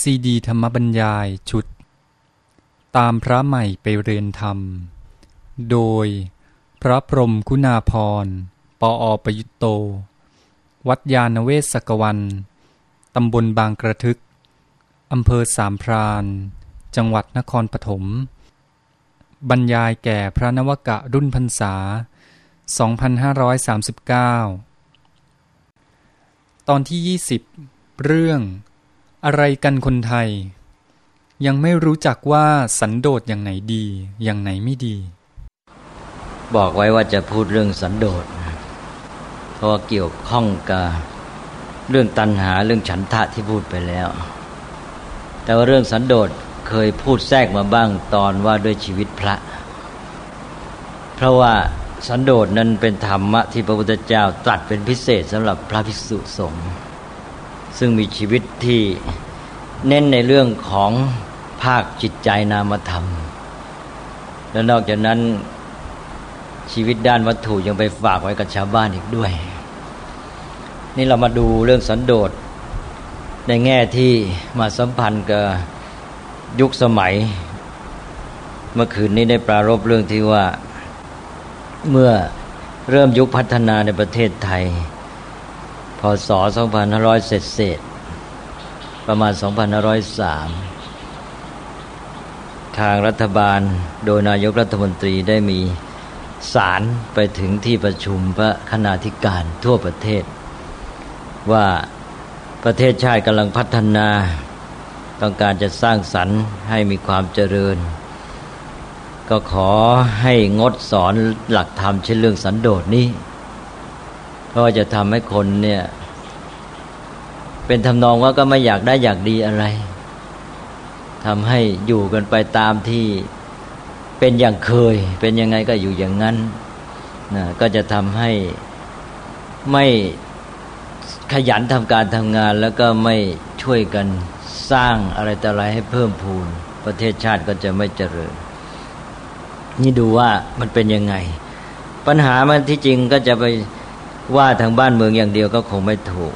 ซีดีธรรมบรรยายชุด ตามพระใหม่ไปเรียนธรรม โดยพระพรมคุณาพร ปออประยุตโต วัดยาณเวศกวัน ตำบลบางกระทึก อำเภอสามพรานจังหวัดนครปฐม บรรยายแก่พระนวกะรุ่นพรรษา 2539 ตอนที่ 20 เรื่อง อะไรกันคนไทย ยังไม่รู้จักว่าสันโดษอย่างไหนดี อย่างไหนไม่ดี บอกไว้ว่าจะพูดเรื่องสันโดษเพราะเกี่ยวข้องกับเรื่องตัณหาเรื่องฉันทะที่พูดไปแล้ว แต่ว่าเรื่องสันโดษเคยพูดแทรกมาบ้างตอนว่าด้วยชีวิตพระ เพราะว่าสันโดษนั้นเป็นธรรมะที่พระพุทธเจ้าตรัสเป็นพิเศษสำหรับพระภิกษุสงฆ์ ซึ่งมีชีวิตที่เน้นในเรื่องของภาคจิตใจนามธรรม และนอกจากนั้นชีวิตด้านวัตถุยังไปฝากไว้กับชาวบ้านอีกด้วย นี่เรามาดูเรื่องสันโดษในแง่ที่มาสัมพันธ์กับยุคสมัย เมื่อคืนนี้ได้ปรารบเรื่องที่ว่าเมื่อเริ่มยุคพัฒนาในประเทศไทย ศ 2500 เศษเศษ ประมาณ 2503 ทางรัฐบาลโดยนายกรัฐมนตรีได้มีสารไปถึงที่ประชุมพระคณาธิการทั่วประเทศ ว่าประเทศชาติกำลังพัฒนา ต้องการจะสร้างสรรค์ให้มีความเจริญ ก็ขอให้งดสอนหลักธรรมเช่นเรื่องสันโดษนี้ เพราะว่าจะทำให้คนเนี่ย เป็นทำนองว่าก็ไม่อยากได้อยากดีอะไรทำให้อยู่กันไปตามที่เป็นอย่างเคย เป็นยังไงก็อยู่อย่างนั้นนะก็จะทำให้ไม่ขยันทำการทำงาน แล้วก็ไม่ช่วยกันสร้างอะไรต่อะไรให้เพิ่มพูน ประเทศชาติก็จะไม่เจริญ นี่ดูว่ามันเป็นยังไง ปัญหามันที่จริงก็จะไป ว่าทางบ้านเมืองอย่างเดียวก็คงไม่ถูก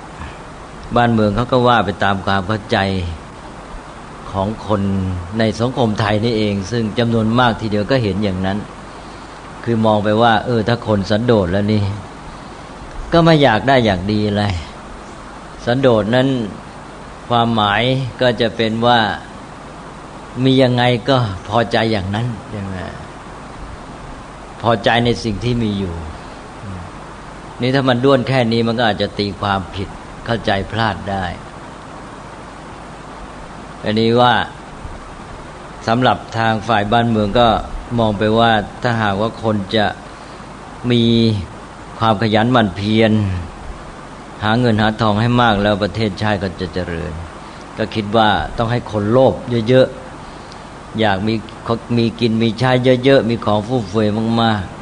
บ้านเมืองเขาก็ว่าไปตามความเข้าใจของคนในสังคมไทยนี่เอง ซึ่งจำนวนมากทีเดียวก็เห็นอย่างนั้น คือมองไปว่า เออ ถ้าคนสันโดษแล้วนี่ ก็ไม่อยากได้อยากดีอะไร สันโดษนั้นความหมายก็จะเป็นว่ามียังไงก็พอใจอย่างนั้นใช่ไหมพอใจในสิ่งที่มีอยู่ นี่ถ้ามันด้วนแค่นี้มันก็อาจจะตีความผิดเข้าใจพลาดได้ อันนี้ว่าสำหรับทางฝ่ายบ้านเมืองก็มองไปว่าถ้าหากว่าคนจะมีความขยันหมั่นเพียร หาเงินหาทองให้มากแล้วประเทศชาติก็จะเจริญ ก็คิดว่าต้องให้คนโลภเยอะๆ อยากมีมีกินมีใช้เยอะๆ มีของฟุ่มเฟือยมากๆ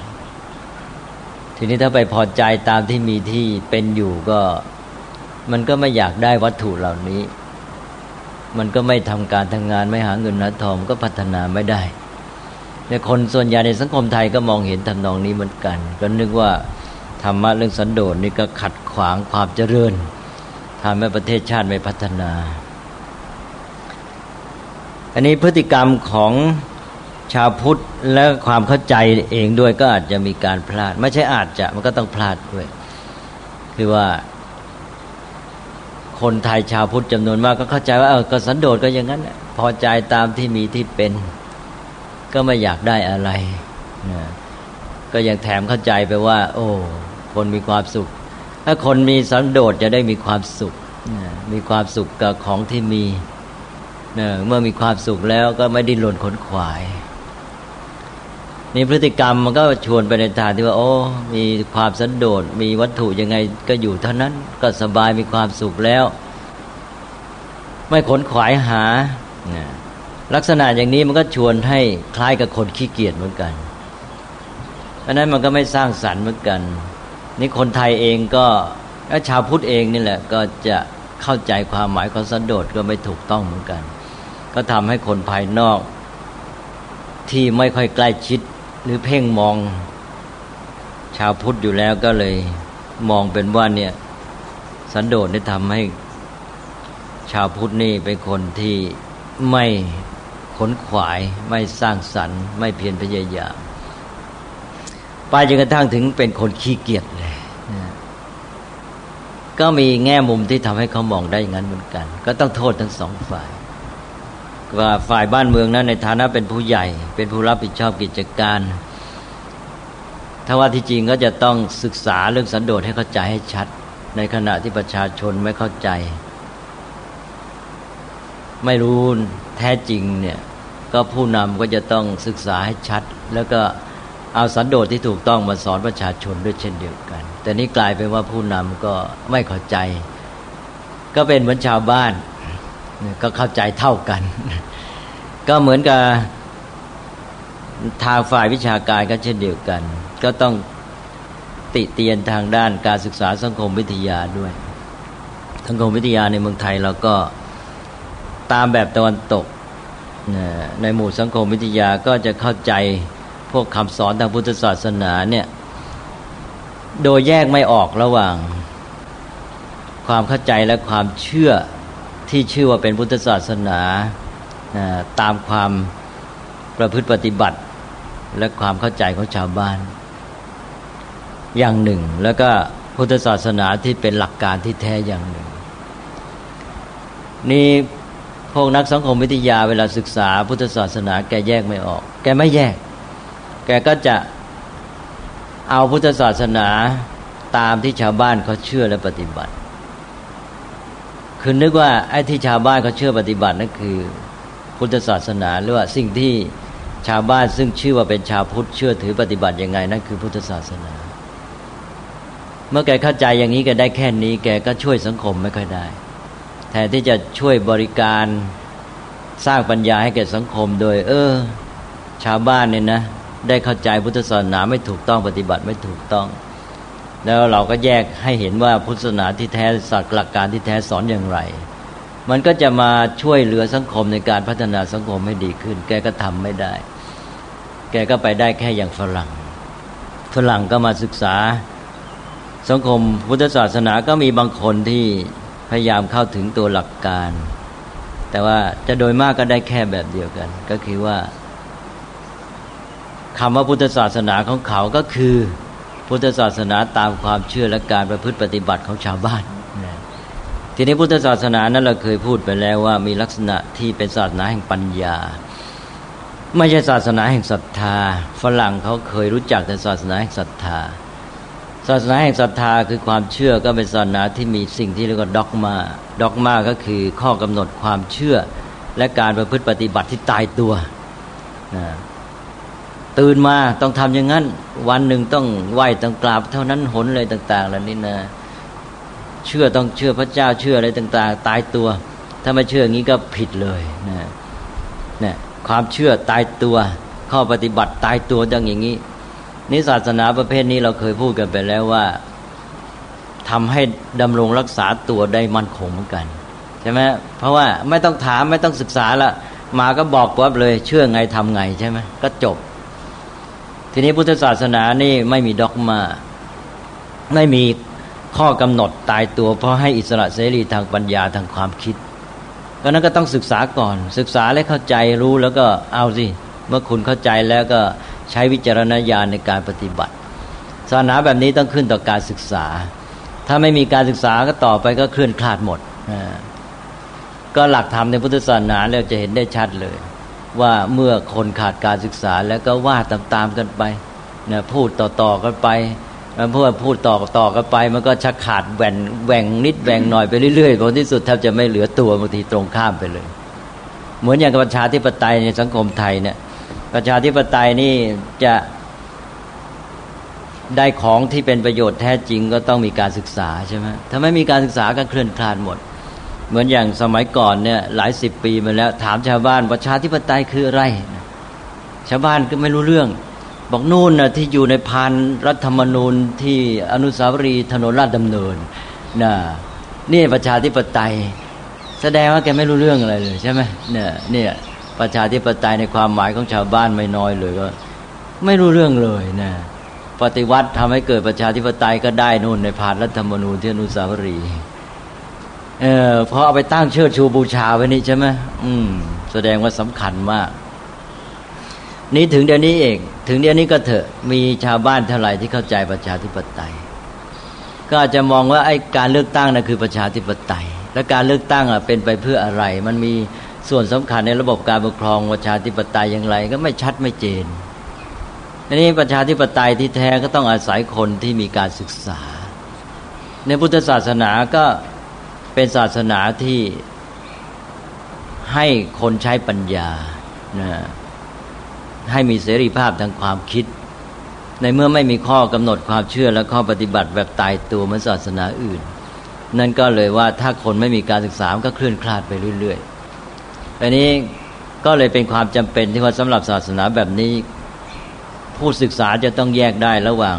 ทีนี้ถ้าไปพอใจตามที่มีที่เป็นอยู่ก็ มันก็ไม่อยากได้วัตถุเหล่านี้ มันก็ไม่ทำการทำงานไม่หาเงินหาทองก็พัฒนาไม่ได้ในคนส่วนใหญ่ในสังคมไทยก็มองเห็นทำนองนี้เหมือนกัน ก็นึกว่าธรรมะเรื่องสันโดษนี่ก็ขัดขวางความเจริญทำให้ประเทศชาติไม่พัฒนา อันนี้พฤติกรรมของ ชาวพุทธและความเข้าใจเองด้วยก็อาจจะมีการพลาด ไม่ใช่อาจจะมันก็ต้องพลาดด้วย คือว่า คนไทยชาวพุทธจำนวนมากก็เข้าใจว่าเออก็สันโดษก็อย่างนั้นพอใจตามที่มีที่เป็น ก็ไม่อยากได้อะไรนะก็ยังแถมเข้าใจไปว่า โอ้ คนมีความสุข ถ้าคนมีสันโดษจะได้มีความสุขนะมีความสุขกับของที่มีนะเมื่อมีความสุขแล้วก็ไม่ดิ้นรนขนขวาย นี่พฤติกรรมมันก็ชวนไปในทางที่ว่าโอ้มีความสันโดษมีวัตถุยังไงก็อยู่เท่านั้นก็สบายมีความสุขแล้ว ไม่ขนขวายหา ลักษณะอย่างนี้มันก็ชวนให้คล้ายกับคนขี้เกียจเหมือนกันเพราะนั้นมันก็ไม่สร้างสรรค์เหมือนกัน นี่คนไทยเองก็ชาวพุทธเองนี่แหละ ก็จะเข้าใจความหมายของสันโดษก็ไม่ถูกต้องเหมือนกัน ก็ทำให้คนภายนอก ที่ไม่ค่อยใกล้ชิด หรือเพ่งมองชาวพุทธอยู่แล้วก็เลยมองเป็นว่าเนี่ย สันโดษนี่ทำให้ ชาวพุทธนี่เป็นคนที่ไม่ขนขวาย ไม่สร้างสรรค์ ไม่เพียรพยายามไปจนกระทั่งถึงเป็นคนขี้เกียจเลยก็มีแง่มุมที่ทำให้เขามองได้อย่างนั้นเหมือนกัน ก็ต้องโทษทั้งสองฝ่าย ฝ่ายบ้านเมืองนั้นในฐานะเป็นผู้ใหญ่ เป็นผู้รับผิดชอบกิจการถ้าว่าที่จริงก็จะต้องศึกษาเรื่องสันโดษให้เข้าใจให้ชัด ในขณะที่ประชาชนไม่เข้าใจ ไม่รู้แท้จริงเนี่ยก็ผู้นำก็จะต้องศึกษาให้ชัด แล้วก็เอาสันโดษที่ถูกต้องมาสอนประชาชนด้วยเช่นเดียวกัน แต่นี่กลายเป็นว่าผู้นำก็ไม่เข้าใจ ก็เป็นเหมือนชาวบ้าน ก็เข้าใจเท่ากัน ก็เหมือนกับทางฝ่ายวิชาการก็เช่นเดียวกัน ก็ต้องติเตียนทางด้านการศึกษาสังคมวิทยาด้วย สังคมวิทยาในเมืองไทยเราก็ตามแบบตะวันตก ในหมู่สังคมวิทยาก็จะเข้าใจพวกคำสอนทางพุทธศาสนาเนี่ยโดยแยกไม่ออกระหว่าง ความเข้าใจและความเชื่อ ที่ชื่อว่าเป็นพุทธศาสนาตามความประพฤติปฏิบัติ และความเข้าใจของชาวบ้าน อย่างหนึ่ง แล้วก็พุทธศาสนาที่เป็นหลักการที่แท้อย่างหนึ่ง นี่พวกนักสังคมวิทยาเวลาศึกษา พุทธศาสนาแกแยกไม่ออก แกไม่แยก แกก็จะเอาพุทธศาสนาตามที่ชาวบ้านเขาเชื่อและปฏิบัติ คือนึกว่าไอ้ที่ชาวบ้านเขาเชื่อปฏิบัตินั่นคือ พุทธศาสนาหรือว่าสิ่งที่ชาวบ้านซึ่งชื่อว่าเป็นชาวพุทธเชื่อถือปฏิบัติยังไงนั่นคือพุทธศาสนา เมื่อแกเข้าใจอย่างนี้แกได้แค่นี้ แกก็ช่วยสังคมไม่ค่อยได้แทนที่จะช่วยบริการสร้างปัญญาให้แก่สังคม โดย เออ ชาวบ้านเนี่ยนะ ได้เข้าใจพุทธศาสนาไม่ถูกต้องปฏิบัติไม่ถูกต้อง แล้วเราก็แยกให้เห็นว่าพุทธศาสนาที่แท้สักหลักการที่แท้สอนอย่างไร มันก็จะมาช่วยเหลือสังคมในการพัฒนาสังคมให้ดีขึ้น แกก็ทำไม่ได้ แกก็ไปได้แค่อย่างฝรั่ง ฝรั่งก็มาศึกษา สังคมพุทธศาสนาก็มีบางคนที่พยายามเข้าถึงตัวหลักการ แต่ว่าจะโดยมากก็ได้แค่แบบเดียวกัน ก็คือว่าคำว่าพุทธศาสนาของเขาก็คือ พุทธศาสนาตามความเชื่อและการประพฤติปฏิบัติของชาวบ้านทีนี้พุทธศาสนานั้นเราเคยพูดไปแล้วว่ามีลักษณะที่เป็นศาสนาแห่งปัญญา ไม่ใช่ศาสนาแห่งศรัทธา ฝรั่งเขาเคยรู้จักแต่ศาสนาแห่งศรัทธา ศาสนาแห่งศรัทธาคือความเชื่อก็เป็นศาสนาที่มีสิ่งที่เรียกว่าด็อกมาด็อกมาก็คือข้อกำหนดความเชื่อและการประพฤติปฏิบัติที่ตายตัว ตื่นมาต้องทำอย่างนั้น วันหนึ่งต้องไหวต้องกราบเท่านั้นหนเลยต่างๆเหล่านี้นะเชื่อต้องเชื่อพระเจ้าเชื่ออะไรต่าง ๆ ตายตัว ถ้าไม่เชื่ออย่างนี้ก็ผิดเลยนะนะความเชื่อตายตัว ข้อปฏิบัติตายตัวดังอย่างนี้นิศาสนาประเภทนี้เราเคยพูดกันไปแล้วว่าทำให้ดำรงรักษาตัวได้มั่นคงเหมือนกันใช่ไหมเพราะว่าไม่ต้องถามไม่ต้องศึกษาละมาก็บอกปั๊บเลย เชื่อไงทำไงใช่ไหมก็จบ ทีนี้พุทธศาสนานี่ไม่มีด็อกมา ไม่มีข้อกำหนดตายตัว เพราะให้อิสระเสรีทางปัญญาทางความคิดก็นั้นก็ต้องศึกษาก่อน ศึกษาและเข้าใจรู้แล้วก็เอาสิเมื่อคุณเข้าใจแล้วก็ใช้วิจารณญาณในการปฏิบัติ ศาสนาแบบนี้ต้องขึ้นต่อการศึกษา ถ้าไม่มีการศึกษาก็ต่อไปก็เคลื่อนคลาดหมด ก็หลักธรรมในพุทธศาสนาเราจะเห็นได้ชัดเลย ว่าเมื่อคนขาดการศึกษาแล้วก็ว่าตามๆกันไปนะพูดต่อๆกันไปมันพูดพูดต่อต่อกันไป มันก็ชักขาดแหว่งแหว่งนิดแหว่งหน่อยไปเรื่อยๆผลที่สุดแทบจะไม่เหลือตัวบางทีตรงข้ามไปเลย เหมือนอย่างประชาธิปไตยในสังคมไทยเนี่ยประชาธิปไตยนี่จะได้ของที่เป็นประโยชน์แท้จริงก็ต้องมีการศึกษาใช่ไหมถ้าไม่มีการศึกษาก็เคลื่อนคลาดหมด เหมือนอย่างสมัยก่อนเนี่ยหลายสิบปีมาแล้ว ถามชาวบ้านประชาธิปไตยคืออะไร ชาวบ้านก็ไม่รู้เรื่อง บอกนู่นนะที่อยู่ในพานรัฐธรรมนูญที่อนุสาวรีย์ถนนราชดำเนินนะนี่ประชาธิปไตย แสดงว่าแกไม่รู้เรื่องอะไรเลยใช่ไหมเนี่ยเนี่ยประชาธิปไตยในความหมายของชาวบ้านไม่น้อยเลยก็ ไม่รู้เรื่องเลยนะปฏิวัติทำให้เกิดประชาธิปไตยก็ได้นู่นในพานรัฐธรรมนูญที่อนุสาวรีย์ เออพอเอาไปตั้งเชิดชูบูชาไว้นี่ใช่ไหมอืม แสดงว่าสำคัญมาก นี้ถึงเดี๋ยวนี้เอง ถึงเดี๋ยวนี้ก็เถอะ มีชาวบ้านเท่าไหร่ที่เข้าใจประชาธิปไตย ก็อาจจะมองว่าไอ้การเลือกตั้งนะ่ะคือประชาธิปไตย และการเลือกตั้งอะเป็นไปเพื่ออะไร มันมีส่วนสำคัญในระบบการปกครองประชาธิปไตยอย่างไร ก็ไม่ชัดไม่เจนอันนี้ประชาธิปไตยที่แท้ก็ต้องอาศัยคนที่มีการศึกษา ในพุทธศาสนาก็ เป็นศาสนาที่ให้คนใช้ปัญญานะให้มีเสรีภาพทางความคิด ในเมื่อไม่มีข้อกำหนดความเชื่อและข้อปฏิบัติแบบตายตัวเหมือนศาสนาอื่น นั่นก็เลยว่าถ้าคนไม่มีการศึกษาก็เคลื่อนคลาดไปเรื่อยๆอันนี้ก็เลยเป็นความจำเป็นที่ว่าสำหรับศาสนาแบบนี้ ผู้ศึกษาจะต้องแยกได้ระหว่าง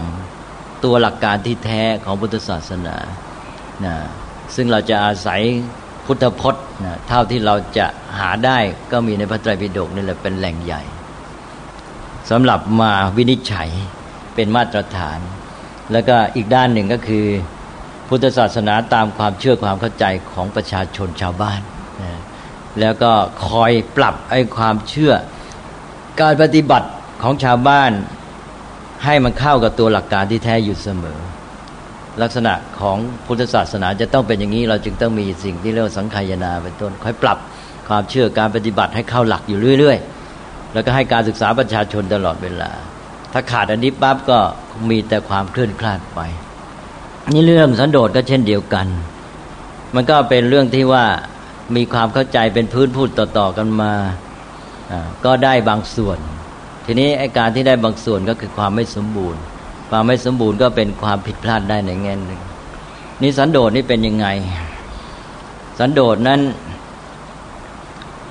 ตัวหลักการที่แท้ของพุทธศาสนานะ ซึ่งเราจะอาศัยพุทธพจน์นะเท่าที่เราจะหาได้ก็มีในพระไตรปิฎกนี่แหละเป็นแหล่งใหญ่สำหรับมาวินิจฉัยเป็นมาตรฐาน แล้วก็อีกด้านหนึ่งก็คือ พุทธศาสนาตามความเชื่อความเข้าใจของประชาชนชาวบ้านนะแล้วก็คอยปรับไอ้ความเชื่อ การปฏิบัติของชาวบ้านให้มันเข้ากับตัวหลักการที่แท้อยู่เสมอ ลักษณะของพุทธศาสนาจะต้องเป็นอย่างนี้ เราจึงต้องมีสิ่งที่เรียกว่าสังขายนาเป็นต้นค่อยปรับความเชื่อการปฏิบัติให้เข้าหลักอยู่เรื่อย ๆ แล้วก็ให้การศึกษาประชาชนตลอดเวลา ถ้าขาดอันนี้ปั๊บก็มีแต่ความเคลื่อนคลาดไป นี่เรื่องสันโดษก็เช่นเดียวกัน มันก็เป็นเรื่องที่ว่ามีความเข้าใจเป็นพื้นพูดต่อๆกันมาก็ได้บางส่วน ทีนี้ไอการที่ได้บางส่วนก็คือความไม่สมบูรณ์ ความไม่สมบูรณ์ก็เป็นความผิดพลาดได้ในแง่หนึ่งนี่สันโดษนี่เป็นยังไง สันโดษนั้น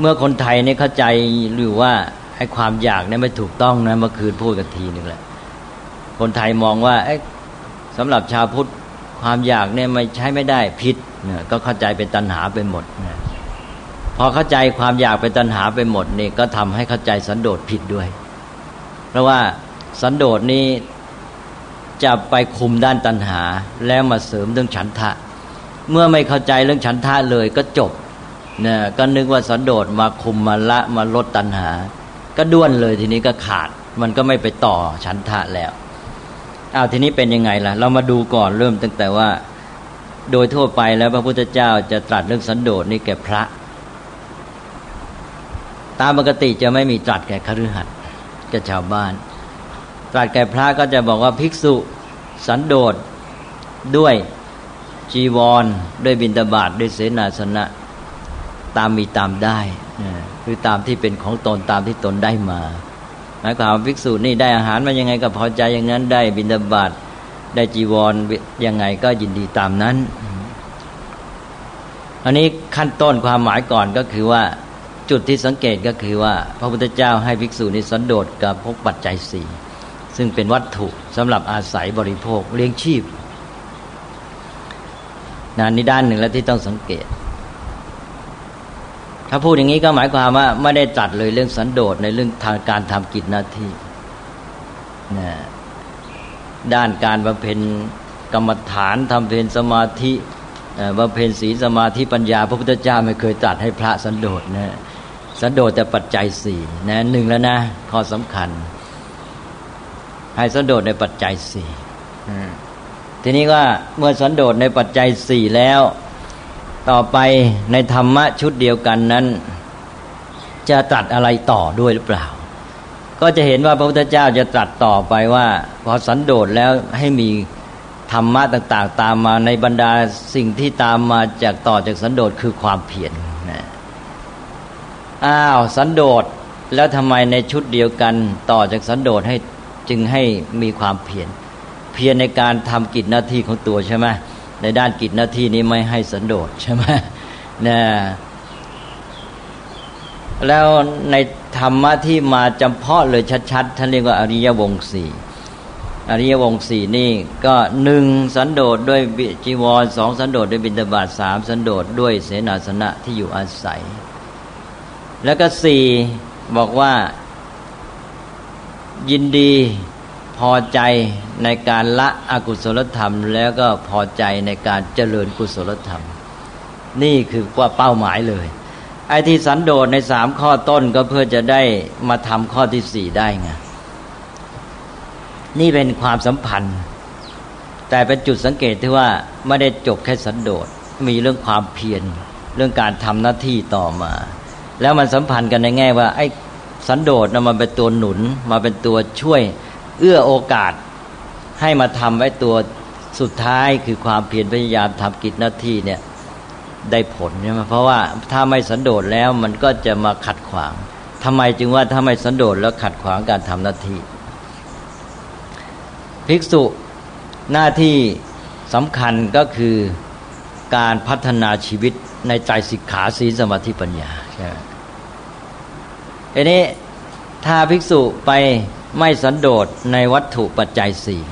เมื่อคนไทยนี่เข้าใจหรือว่าไอ้ความอยากนี่ไม่ถูกต้องนะเมื่อคืนพูดกันทีนึงแหละ คนไทยมองว่าอ้สำหรับชาวพุทธความอยากเนี่ยไม่ใช้ไม่ได้ผิดเนี่ยก็เข้าใจเป็นตัณหาไปหมดนะพอเข้าใจความอยากเป็นตัณหาไปหมดนี่ก็ทำให้เข้าใจสันโดษผิดด้วย เพราะว่าสันโดษนี้ จะไปคุมด้านตัณหา แล้วมาเสริมเรื่องฉันทะ เมื่อไม่เข้าใจเรื่องฉันทะเลยก็จบเนี่ยก็นึกว่าสันโดษมาคุมมาละมาลดตัณหา ก็ด้วนเลยทีนี้ก็ขาด มันก็ไม่ไปต่อฉันทะแล้วเอ้าทีนี้เป็นยังไงล่ะ เรามาดูก่อนเริ่มตั้งแต่ว่า โดยทั่วไปแล้วพระพุทธเจ้าจะตรัสเรื่องสันโดษนี่แก่พระ ตามปกติจะไม่มีตรัสแก่คฤหัสถ์กับชาวบ้าน ตรัสแก่พระก็จะบอกว่าภิกษุสันโดษด้วยจีวร ด้วยบิณฑบาตด้วยเสนาสนะ ตามมีตามได้คือตามที่เป็นของตนตามที่ตนได้มาหมายความภิกษุนี่ได้อาหารมายังไงก็พอใจอย่างนั้นได้บิณฑบาตได้จีวรยังไงก็ยินดีตามนั้นอันนี้ขั้นต้นความหมายก่อนก็คือว่าจุดที่สังเกตก็คือว่า พระพุทธเจ้าให้ภิกษุนี้สันโดษกับพกปัจจัยสี่ ซึ่งเป็นวัตถุสำหรับอาศัยบริโภคเลี้ยงชีพนะนี่ด้านหนึ่งแล้วที่ต้องสังเกต ถ้าพูดอย่างนี้ก็หมายความว่า ไม่ได้จัดเลยเรื่องสันโดษในเรื่องทางการทำกิจหน้าที่นะด้านการบำเพ็ญกรรมฐานทำเพญสมาธิบำเพ็ญศีลสมาธิปัญญา พระพุทธเจ้าไม่เคยจัดให้พระสันโดษนะสันโดษแต่ปัจจัยสี่นะหนึ่งแล้วนะข้อสำคัญ ให้สันโดษในปัจจัยสี่ทีนี้ว่าเมื่อสันโดษในปัจจัยสี่แล้ว ต่อไปในธรรมะชุดเดียวกันนั้น จะตรัสอะไรต่อด้วยหรือเปล่า ก็จะเห็นว่าพระพุทธเจ้าจะตรัสต่อไปว่า พอสันโดษแล้วให้มีธรรมะต่าง ๆ ตามมาในบรรดาสิ่งที่ตามมาจากต่อจากสันโดษคือความเพียรอ้าวสันโดษแล้วทำไมในชุดเดียวกันต่อจากสันโดษให้ จึงให้มีความเพียรเพียรในการทำกิจหน้าที่ของตัวใช่ไหมในด้านกิจหน้าที่นี้ไม่ให้สันโดษใช่ไหมนะแล้วในธรรมะที่มาจำเพาะเลยชัดๆท่านเรียกว่าอริยวงสี่อริยวงสี่นี่ก็หนึ่งสันโดษด้วยจีวรสองสันโดษด้วยบิณฑบาตสามสันโดษด้วยเสนาสนะที่อยู่อาศัย แล้วก็สี่บอกว่า ยินดีพอใจในการละอกุศลธรรม แล้วก็พอใจในการเจริญกุศลธรรม นี่คือว่าเป้าหมายเลย ไอ้ที่สันโดษในสามข้อต้นก็เพื่อจะได้มาทำข้อที่สี่ได้ไงนี่เป็นความสัมพันธ์ แต่เป็นจุดสังเกตที่ว่าไม่ได้จบแค่สันโดษมีเรื่องความเพียรเรื่องการทำหน้าที่ต่อมา แล้วมันสัมพันธ์กันในแง่ว่าไอ้ สันโดษนะมันเป็นตัวหนุน มาเป็นตัวช่วย เอื้อโอกาส ให้มาทำไว้ตัวสุดท้ายคือความเพียรพยายามทำกิจหน้าที่เนี่ยได้ผลใช่ไหมเพราะว่าถ้าไม่สันโดษแล้วมันก็จะมาขัดขวางทำไมจึงว่าถ้าไม่สันโดษแล้วขัดขวางการทำหน้าที่ ภิกษุหน้าที่สำคัญก็คือการพัฒนาชีวิตในใจสิกขาสีสมาธิปัญญาใช่ไหม อันนี้ถ้าภิกษุไปไม่สันโดษในวัตถุปัจจัยสี่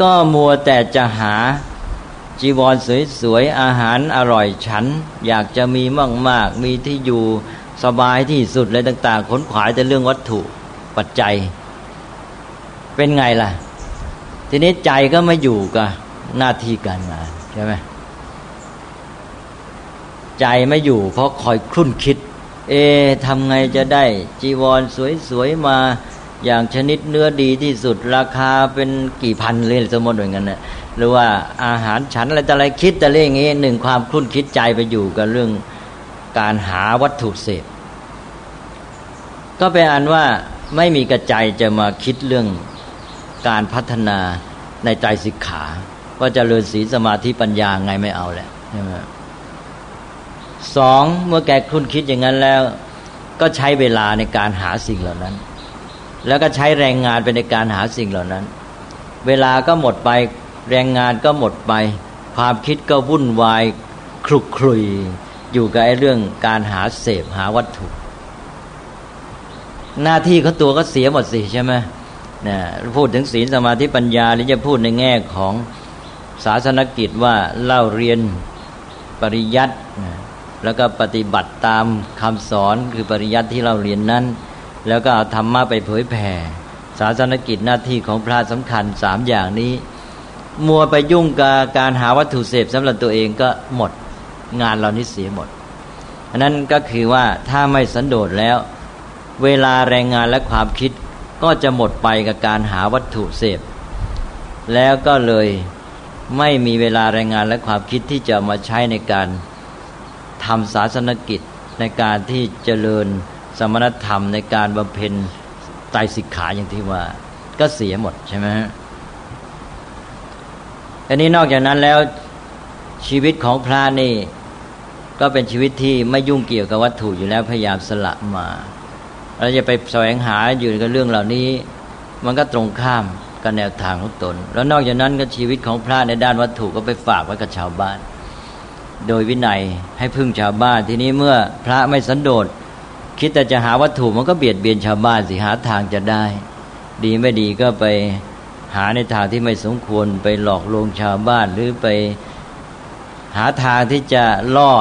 ก็มัวแต่จะหาจีวรสวยๆ อาหารอร่อยฉัน อยากจะมีมากๆมีที่อยู่สบายที่สุดอะไรต่าง ๆ ขนขวายแต่เรื่องวัตถุปัจจัย เป็นไงล่ะ ทีนี้ใจก็ไม่อยู่กับหน้าที่การงานใช่ไหมใจไม่อยู่เพราะคอยคลุ่นคิด เอทำไงจะได้ จีวรสวยๆมาอย่างชนิดเนื้อดีที่สุดราคาเป็นกี่พันเลยสมมติอย่างนั้นนะหรือว่าอาหารฉันอะไรแต่อะไรคิดแต่เรื่องนี้หนึ่งความคลุ่นคิดใจไปอยู่กับเรื่องการหาวัตถุเสพก็เป็นอันว่าไม่มีกระใจจะมาคิดเรื่องการพัฒนาในใจสิกขา ว่าจะเริญศีลสมาธิปัญญาไงไม่เอาแหละใช่ไหม สองเมื่อแกคลุ่นคิดอย่างนั้นแล้ว ก็ใช้เวลาในการหาสิ่งเหล่านั้น แล้วก็ใช้แรงงานไปในการหาสิ่งเหล่านั้น เวลาก็หมดไปแรงงานก็หมดไป ความคิดก็วุ่นวายคลุกคลุย อยู่กับไอ้เรื่องการหาเสพหาวัตถุ หน้าที่เขาตัวก็เสียหมดสิใช่ไหมนะพูดถึงศีลสมาธิปัญญาหรือจะพูดในแง่ของศาสนกิจว่าเล่าเรียนปริยัติ แล้วก็ปฏิบัติตามคำสอนคือปริยัติที่เราเรียนนั้น แล้วก็เอาธรรมะไปเผยแผ่ ศาสนกิจหน้าที่ของพระสำคัญสามอย่างนี้ มัวไปยุ่งกับการหาวัตถุเสพสำหรับตัวเองก็หมดงานเรานี้เสียหมดอันนั้นก็คือว่าถ้าไม่สันโดษแล้ว เวลาแรงงานและความคิดก็จะหมดไปกับการหาวัตถุเสพ แล้วก็เลยไม่มีเวลาแรงงานและความคิดที่จะมาใช้ในการ ทำศาสนกิจในการที่เจริญสมณธรรมในการบำเพ็ญไตรสิกขาอย่างที่ว่า ก็เสียหมดใช่ไหมฮะอันนี้นอกจากนั้นแล้วชีวิตของพระนี่ ก็เป็นชีวิตที่ไม่ยุ่งเกี่ยวกับวัตถุอยู่แล้วพยายามสละมาเราจะไปแสวงหาอยู่กับเรื่องเหล่านี้ มันก็ตรงข้ามกับแนวทางของตน แล้วนอกจากนั้นก็ชีวิตของพระในด้านวัตถุก็ไปฝากไว้กับชาวบ้าน โดยวินัยให้พึ่งชาวบ้านทีนี้เมื่อพระไม่สันโดษคิดแต่จะหาวัตถุมันก็เบียดเบียนชาวบ้านสิหาทางจะได้ ดีไม่ดีก็ไปหาในทางที่ไม่สมควรไปหลอกลวงชาวบ้านหรือไปหาทางที่จะล่อ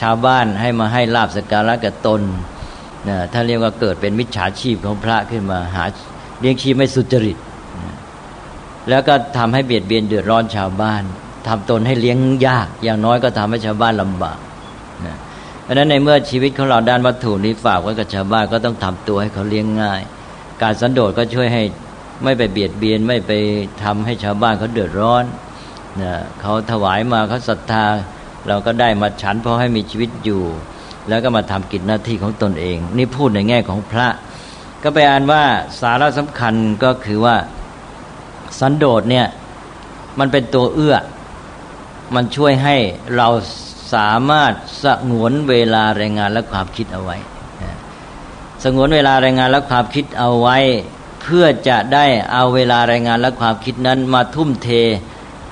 ชาวบ้านให้มาให้ลาบสการะกับตนนะถ้าเรียกว่าเกิดเป็นมิจฉาชีพของพระขึ้นมาหาเลี้ยงชีพไม่สุจริต แล้วก็ทำให้เบียดเบียนเดือดร้อนชาวบ้าน ทำตนให้เลี้ยงยาก อย่างน้อยก็ทำให้ชาวบ้านลำบากนะเพราะนั้นในเมื่อชีวิตของเราด้านวัตถุนี้ฝากไว้กับชาวบ้านก็ต้องทำตัวให้เขาเลี้ยงง่าย การสันโดษก็ช่วยให้ไม่ไปเบียดเบียนไม่ไปทำให้ชาวบ้านเขาเดือดร้อนนะเขาถวายมาเขาศรัทธา เราก็ได้มาฉันเพราะให้มีชีวิตอยู่ แล้วก็มาทำกิจหน้าที่ของตนเอง นี่พูดในแง่ของพระ ก็ไปอ่านว่าสาระสำคัญก็คือว่าสันโดษเนี่ยมันเป็นตัวเอื้อ มันช่วยให้เราสามารถสงวนเวลาแรงงานและความคิดเอาไว้ สงวนเวลาแรงงานและความคิดเอาไว้ เพื่อจะได้เอาเวลาแรงงานและความคิดนั้นมาทุ่มเท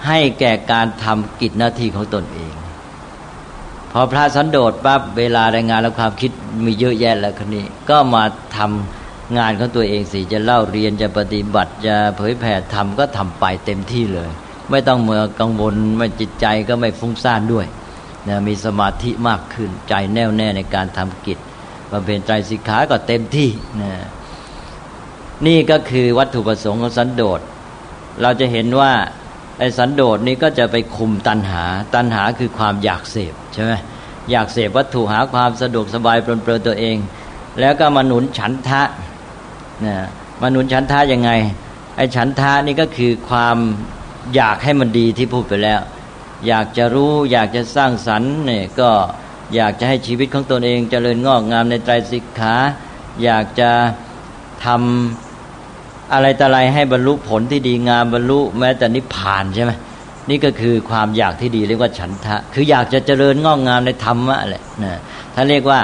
ให้แก่การทำกิจหน้าที่ของตนเอง พอพระสันโดษปั๊บเวลาแรงงานและความคิดมีเยอะแยะแล้วคนนี้ ก็มาทำงานของตัวเองสิจะเล่าเรียนจะปฏิบัติจะเผยแผ่ทำก็ทำไปเต็มที่เลย ไม่ต้องเมื่อกังวลไม่จิตใจก็ไม่ฟุ้งซ่านด้วยนะมีสมาธิมากขึ้นใจแน่วแน่ในการทำกิจบำเพ็ญใจสิกขาก็เต็มที่นะนี่ก็คือวัตถุประสงค์ของสันโดษ เราจะเห็นว่าไอ้สันโดษนี้ก็จะไปคุมตัณหา ตัณหาคือความอยากเสพใช่ไหมอยากเสพวัตถุหาความสะดวกสบายปลนเปลือตัวเอง แล้วก็มาหนุนฉันทะนะมาหนุนฉันทะยังไง ไอ้ฉันทะนี่ก็คือความ อยากให้มันดีที่พูดไปแล้ว อยากจะรู้ อยากจะสร้างสรรค์เนี่ยก็อยากจะให้ชีวิตของตนเองจเจริญงอกงามในไตรสิกขา อยากจะทำอะไรแต่อะไรให้บรรลุผลที่ดีงามบรรลุแม้แต่นิพพานใช่ไหมนี่ก็คือความอยากที่ดีเรียกว่าฉันทะ คืออยากจะเจริญงอกงามในธรรมะแหละนะถ้าเรียกว่า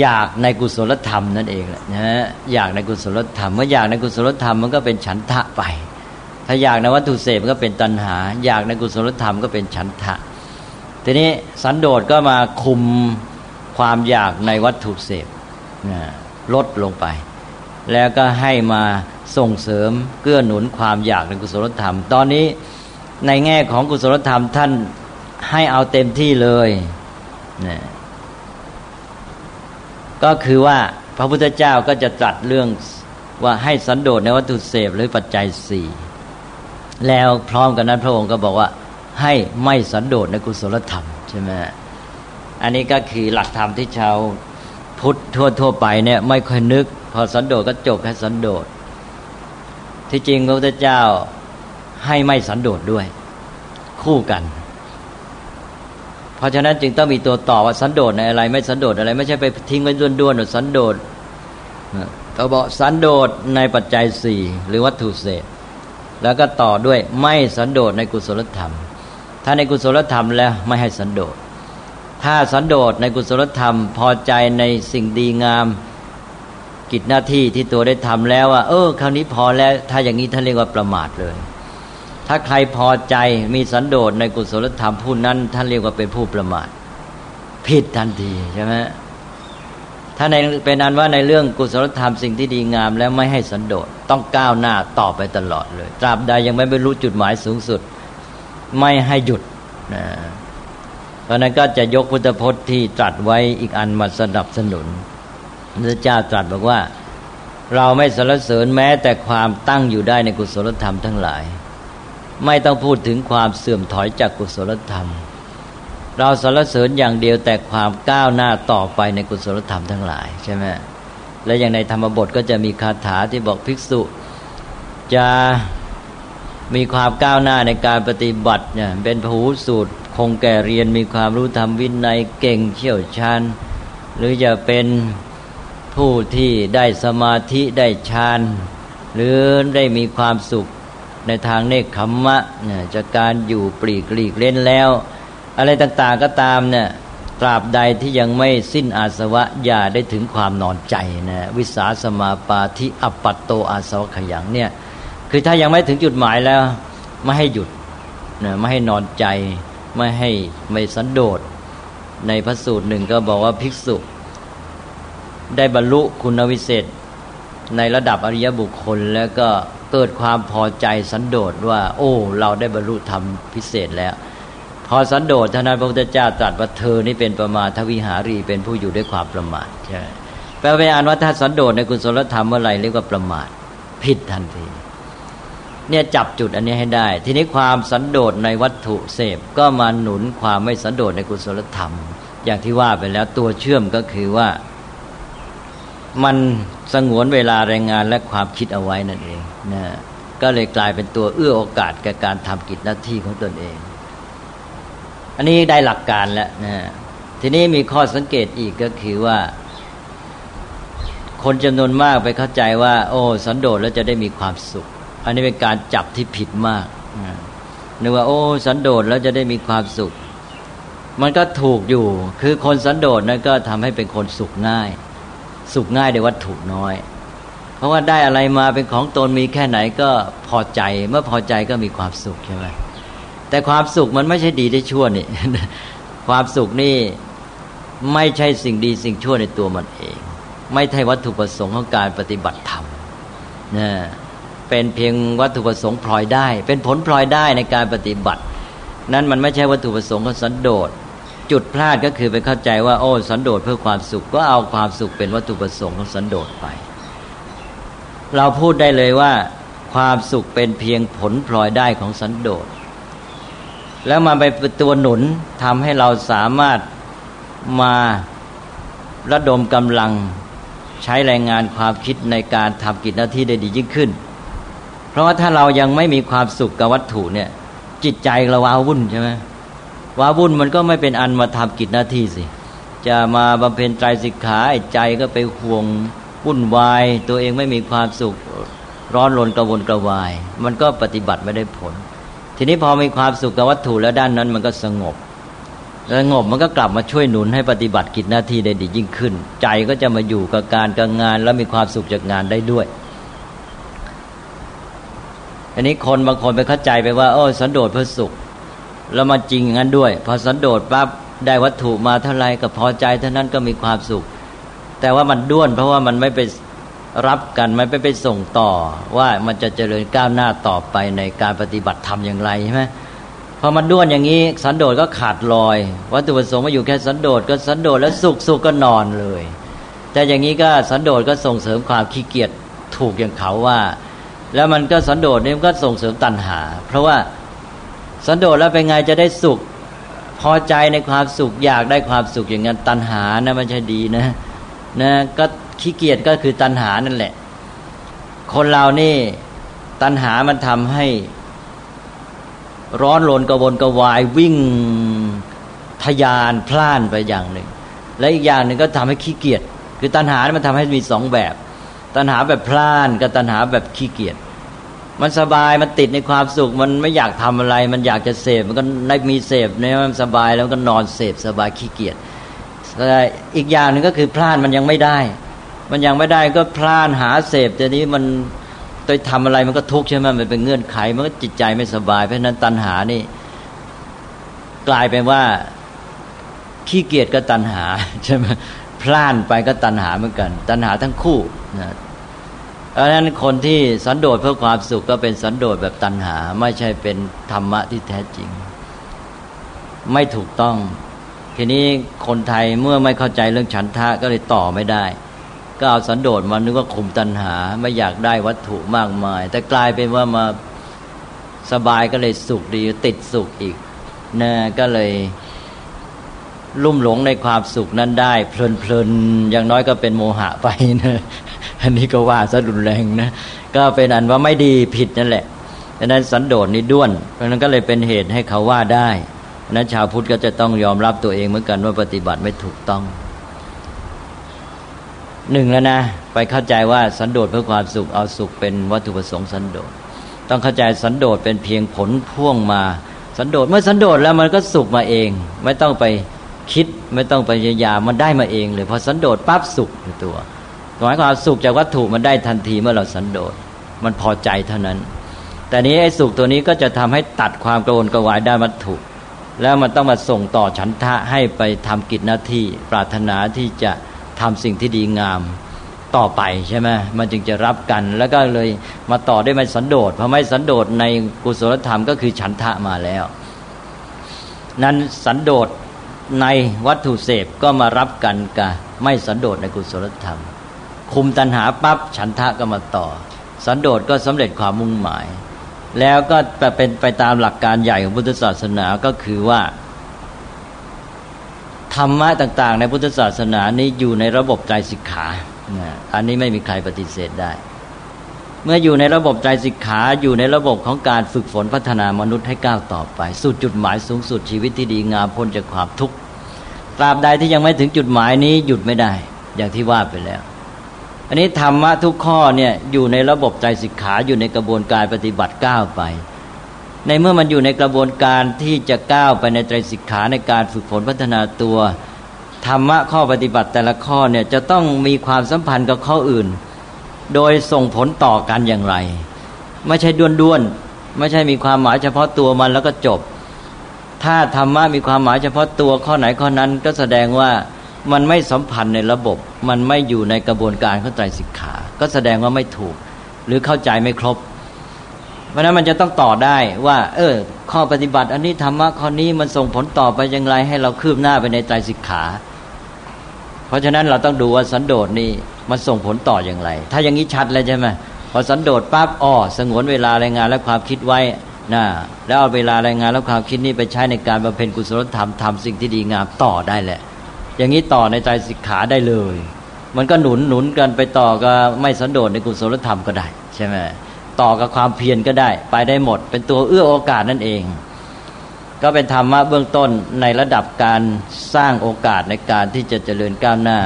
อยากในกุศลธรรมนั่นเองแหละนะอยากในกุศลธรรมเมื่ออยากในกุศลธรรมมันก็เป็นฉันทะไป ถ้าอยากในวัตถุเสพก็เป็นตัณหา อยากในกุศลธรรมก็เป็นฉันทะ ทีนี้สันโดษก็มาคุมความอยากในวัตถุเสพลดลงไป แล้วก็ให้มาส่งเสริมเกื้อหนุนความอยากในกุศลธรรม ตอนนี้ในแง่ของกุศลธรรมท่านให้เอาเต็มที่เลยนะก็คือว่าพระพุทธเจ้าก็จะตรัสเรื่องว่าให้สันโดษในวัตถุเสพหรือปัจจัยสี่ แล้วพร้อมกันนั้นพระองค์ก็บอกว่าให้ไม่สันโดษในกุศลธรรมใช่ไหมอันนี้ก็คือหลักธรรมที่ชาวพุทธทั่วทั่วไปเนี่ยไม่ค่อยนึก พอสันโดษก็จบแค่สันโดษ ที่จริงพระพุทธเจ้าให้ไม่สันโดษด้วย คู่กัน เพราะฉะนั้นจึงต้องมีตัวต่อว่าสันโดษในอะไร ไม่สันโดษอะไร ไม่ใช่ไปทิ้งไว้ด้วนๆสันโดษเราบอกสันโดษในปัจจัยสี่หรือวัตถุเศษ แล้วก็ต่อด้วยไม่สันโดษในกุศลธรรม ถ้าในกุศลธรรมแล้วไม่ให้สันโดษ ถ้าสันโดษในกุศลธรรม พอใจในสิ่งดีงามกิจหน้าที่ที่ตัวได้ทำแล้วว่าเออคราวนี้พอแล้ว ถ้าอย่างนี้ท่านเรียกว่าประมาทเลย ถ้าใครพอใจมีสันโดษในกุศลธรรมผู้นั้น ท่านเรียกว่าเป็นผู้ประมาท ผิดทันทีใช่ไหม ถ้าในเป็นอันว่าในเรื่องกุศลธรรมสิ่งที่ดีงามแล้วไม่ให้สันโดษต้องก้าวหน้าต่อไปตลอดเลย ตราบใดยังไม่บรรลุจุดหมายสูงสุด ไม่ให้หยุดนะเพราะนั้นก็จะยกพุทธพจน์ที่ตรัสไว้อีกอันมาสนับสนุนพระเจ้าตรัสบอกว่า เราไม่สรรเสริญแม้แต่ความตั้งอยู่ได้ในกุศลธรรมทั้งหลาย ไม่ต้องพูดถึงความเสื่อมถอยจากกุศลธรรม เราสรรเสริญอย่างเดียวแต่ความก้าวหน้าต่อไปในกุศลธรรมทั้งหลายใช่ไหมและอย่างในธรรมบทก็จะมีคาถาที่บอกภิกษุ จะมีความก้าวหน้าในการปฏิบัติเนี่ยเป็นผูสูตรคงแก่เรียนมีความรู้ธรรมวินัยเก่งเชี่ยวชาญหรือจะเป็นผู้ที่ได้สมาธิได้ฌานหรือได้มีความสุขในทางเนคขมมะเนี่ยจากการอยู่ปลีกลีกเล่นแล้ว อะไรต่างๆก็ตามเนี่ยตราบใดที่ยังไม่สิ้นอาสวะอย่าได้ถึงความนอนใจนะวิสาสมาปาทิอปัตโตอาสวะขยังเนี่ยคือถ้ายังไม่ถึงจุดหมายแล้ว ไม่ให้หยุดนะไม่ให้นอนใจ ไม่ให้ไม่สันโดษ ในพระสูตรหนึ่งก็บอกว่าภิกษุ ได้บรรลุคุณวิเศษ ในระดับอริยบุคคลแล้วก็เกิดความพอใจสันโดษว่า โอ้ เราได้บรรลุธรรมพิเศษแล้ว พอสันโดษท่านั้นพระพุทธเจ้าตรัสว่าเธอนี่เป็นประมาทวิหารีเป็นผู้อยู่ด้วยความประมาทใช่แปลว่าอ่านว่าถ้าสันโดษในกุศลธรรมเมื่อไรเรียกว่าประมาทผิดทันที เนี่ยจับจุดอันนี้ให้ได้ ทีนี้ความสันโดษในวัตถุเสพก็มาหนุนความไม่สันโดษในกุศลธรรม อย่างที่ว่าไปแล้วตัวเชื่อมก็คือว่า มันสงวนเวลาแรงงานและความคิดเอาไว้นั่นเองนะก็เลยกลายเป็นตัวเอื้อโอกาสแก่การทำกิจหน้าที่ของตนเอง อันนี้ได้หลักการแล้วนะทีนี้มีข้อสังเกตอีกก็คือว่า คนจำนวนมากไปเข้าใจว่า โอ้สันโดษแล้วจะได้มีความสุข อันนี้เป็นการจับที่ผิดมากนึกว่า โอ้สันโดษแล้วจะได้มีความสุข มันก็ถูกอยู่ คือคนสันโดษนั้นก็ทำให้เป็นคนสุขง่าย สุขง่ายในวัตถุน้อย เพราะว่าได้อะไรมาเป็นของตนมีแค่ไหนก็พอใจ เมื่อพอใจก็มีความสุขใช่ไหม แต่ความสุขมันไม่ใช่ดีได้ชั่วนี่ ความสุขนี่ไม่ใช่สิ่งดีสิ่งชั่วในตัวมันเอง ไม่ใช่วัตถุประสงค์ของการปฏิบัติธรรมนะเป็นเพียงวัตถุประสงค์พลอยได้ เป็นผลพลอยได้ในการปฏิบัติ นั้นมันไม่ใช่วัตถุประสงค์ของสันโดษจุดพลาดก็คือไปเข้าใจว่าโอ้สันโดษเพื่อความสุขก็เอาความสุขเป็นวัตถุประสงค์ของสันโดษไป เราพูดได้เลยว่า ความสุขเป็นเพียงผลพลอยได้ของสันโดษ แล้วมาไปเป็นตัวหนุนทำให้เราสามารถมาระดมกำลังใช้แรงงานความคิดในการทำกิจหน้าที่ได้ดียิ่งขึ้น เพราะว่าถ้าเรายังไม่มีความสุขกับวัตถุเนี่ย จิตใจเราว้าวุ่นใช่ไหมว้าวุ่นมันก็ไม่เป็นอันมาทำกิจหน้าที่สิ จะมาบำเพ็ญใจสิกขาใจก็ไปห่วงวุ่นวาย ตัวเองไม่มีความสุขร้อนรนกระวนกระวาย มันก็ปฏิบัติไม่ได้ผล ทีนี้พอมีความสุขกับวัตถุแล้วด้านนั้นมันก็สงบสงบมันก็กลับมาช่วยหนุนให้ปฏิบัติกิจหน้าที่ได้ดียิ่งขึ้น ใจก็จะมาอยู่กับการกับงาน แล้วมีความสุขจากงานได้ด้วย อันนี้คนบางคนไปเข้าใจไปว่าโอ้สันโดษเพื่อสุข แล้วมาจริงงั้นด้วย พอสันโดษปั๊บได้วัตถุมาเท่าไรก็พอใจเท่านั้นก็มีความสุข แต่ว่ามันด้วนเพราะว่ามันไม่ไป รับกันไม่ไปไปส่งต่อ ว่ามันจะเจริญก้าวหน้าต่อไปในการปฏิบัติธรรมอย่างไรใช่ไหมพอมันด้วนอย่างนี้สันโดษก็ขาดลอย วัตถุประสงค์มาอยู่แค่สันโดษก็สันโดษแล้วสุขสุขก็นอนเลย แต่อย่างนี้ก็สันโดษก็ส่งเสริมความขี้เกียจถูกอย่างเขาว่า แล้วมันก็สันโดษนี่มันก็ส่งเสริมตัณหา เพราะว่าสันโดษแล้วเป็นไงจะได้สุข พอใจในความสุขอยากได้ความสุขอย่างนั้นตัณหานะมันใช่ดีนะนะก็ ขี้เกียจก็คือตัณหานั่นแหละ คนเรานี่ ตัณหามันทำให้ ร้อนรนกระวนกระวายวิ่งทยานพล่านไปอย่างหนึ่ง และอีกอย่างหนึ่งก็ทำให้ขี้เกียจคือตัณหามันทำให้มีสองแบบ ตัณหาแบบพล่านกับตัณหาแบบขี้เกียจมันสบายมันติดในความสุข มันไม่อยากทำอะไร มันอยากจะเสพมันก็ได้มีเสพเนี่ยมันสบายแล้วก็นอนเสพสบายขี้เกียจแต่อีกอย่างหนึ่งก็คือพล่านมันยังไม่ได้ มันยังไม่ได้ก็พลานหาเสพแต่นี้มันโดยทำอะไรมันก็ทุกข์ใช่ไหมมันเป็นเงื่อนไข มันก็จิตใจไม่สบาย เพราะนั้นตัณหานี่ กลายเป็นว่าขี้เกียจก็ตัณหาใช่ไหมพลานไปก็ตัณหาเหมือนกัน ตัณหาทั้งคู่นะเพราะนั้นคนที่สันโดษเพื่อความสุขก็เป็นสันโดษแบบตัณหา ไม่ใช่เป็นธรรมะที่แท้จริง ไม่ถูกต้อง ทีนี้คนไทยเมื่อไม่เข้าใจเรื่องฉันทะก็เลยต่อไม่ได้ ก็เอาสันโดษมานึกว่าคุมตัณหา ไม่อยากได้วัตถุมากมาย แต่กลายเป็นว่ามาสบายก็เลยสุขดีติดสุขอีกนะก็เลย ลุ่มหลงในความสุขนั้นได้ เพลินๆอย่างน้อยก็เป็นโมหะไปนะอันนี้ก็ว่าซะรุนแรงนะก็เป็นอันว่าไม่ดีผิดนั่นแหละดังนั้นสันโดษนี่ด้วน เพราะนั้นก็เลยเป็นเหตุให้เขาว่าได้นั้นชาวพุทธก็จะต้องยอมรับตัวเองเหมือนกันว่าปฏิบัติไม่ถูกต้อง หนึ่งแล้วนะ ไปเข้าใจว่าสันโดษเพื่อความสุขเอาสุขเป็นวัตถุประสงค์สันโดษต้องเข้าใจสันโดษเป็นเพียงผลพ่วงมา สันโดษเมื่อสันโดษแล้วมันก็สุขมาเอง ไม่ต้องไปคิดไม่ต้องไปพยายามมันได้มาเองเลยพอสันโดษปั๊บสุขในตัวหมายความสุขจากวัตถุมันได้ทันทีเมื่อเราสันโดษมันพอใจเท่านั้น แต่นี้ไอ้สุขตัวนี้ก็จะทำให้ตัดความกระวนกระวายได้วัตถุ แล้วมันต้องมาส่งต่อฉันทะให้ไปทำกิจหน้าที่ปรารถนาที่จะ ทำสิ่งที่ดีงามต่อไปใช่ไหมมันจึงจะรับกัน แล้วก็เลยมาต่อได้ไม่สันโดษเพราะไม่สันโดษในกุศลธรรมก็คือฉันทะมาแล้ว นั้นสันโดษในวัตถุเสพก็มารับกันกับไม่สันโดษในกุศลธรรม คุมตัณหาปั๊บฉันทะก็มาต่อ สันโดษก็สำเร็จความมุ่งหมาย แล้วก็เป็นไปตามหลักการใหญ่ของพุทธศาสนาก็คือว่า ธรรมะต่าง ๆ ในพุทธศาสนานี้อยู่ในระบบใจสิกขาอันนี้ไม่มีใครปฏิเสธได้ เมื่ออยู่ในระบบใจสิกขาอยู่ในระบบของการฝึกฝนพัฒนามนุษย์ให้ก้าวต่อไป สู่จุดหมายสูงสุดชีวิตที่ดีงามพ้นจากความทุกข์ตราบใดที่ยังไม่ถึงจุดหมายนี้หยุดไม่ได้ อย่างที่ว่าไปแล้ว อันนี้ธรรมะทุกข้อเนี่ยอยู่ในระบบใจสิกขาอยู่ในกระบวนการปฏิบัติก้าวไป ในเมื่อมันอยู่ในกระบวนการที่จะก้าวไปในใจสิกขาในการฝึกฝนพัฒนาตัวธรรมะข้อปฏิบัติแต่ละข้อเนี่ยจะต้องมีความสัมพันธ์กับข้ออื่น โดยส่งผลต่อกันอย่างไร ไม่ใช่ด้วนๆไม่ใช่มีความหมายเฉพาะตัวมันแล้วก็จบ ถ้าธรรมะมีความหมายเฉพาะตัวข้อไหนข้อนั้นก็แสดงว่ามันไม่สัมพันธ์ในระบบ มันไม่อยู่ในกระบวนการเข้าใจสิกขา ก็แสดงว่าไม่ถูก หรือเข้าใจไม่ครบ ราะนั้นมันจะต้องต่อได้ว่า เออ ข้อปฏิบัติอันนี้ธรรมะข้อนี้มันส่งผลต่อไปอย่างไร ให้เราคืบหน้าไปในใจสิกขา เพราะฉะนั้นเราต้องดูว่าสันโดษนี่มันส่งผลต่ออย่างไร ถ้าอย่างนี้ชัดเลยใช่ไหมพอสันโดษปั๊บอ๋อสงวนเวลาแรงงานและความคิดไว้นะแล้วเอาเวลาแรงงานและความคิดนี้ไปใช้ในการบำเพ็ญกุศลธรรมทำสิ่งที่ดีงามต่อได้แหละ อย่างนี้ต่อในใจสิกขาได้เลย มันก็หนุนหนุนกันไปต่อก็ไม่สันโดษในกุศลธรรมก็ได้ ใช่ไหม ต่อกับความเพียรก็ได้ ไปได้หมด เป็นตัวเอื้อโอกาสนั่นเอง ก็เป็นธรรมะเบื้องต้นในระดับการสร้างโอกาสในการที่จะเจริญก้าวหน้า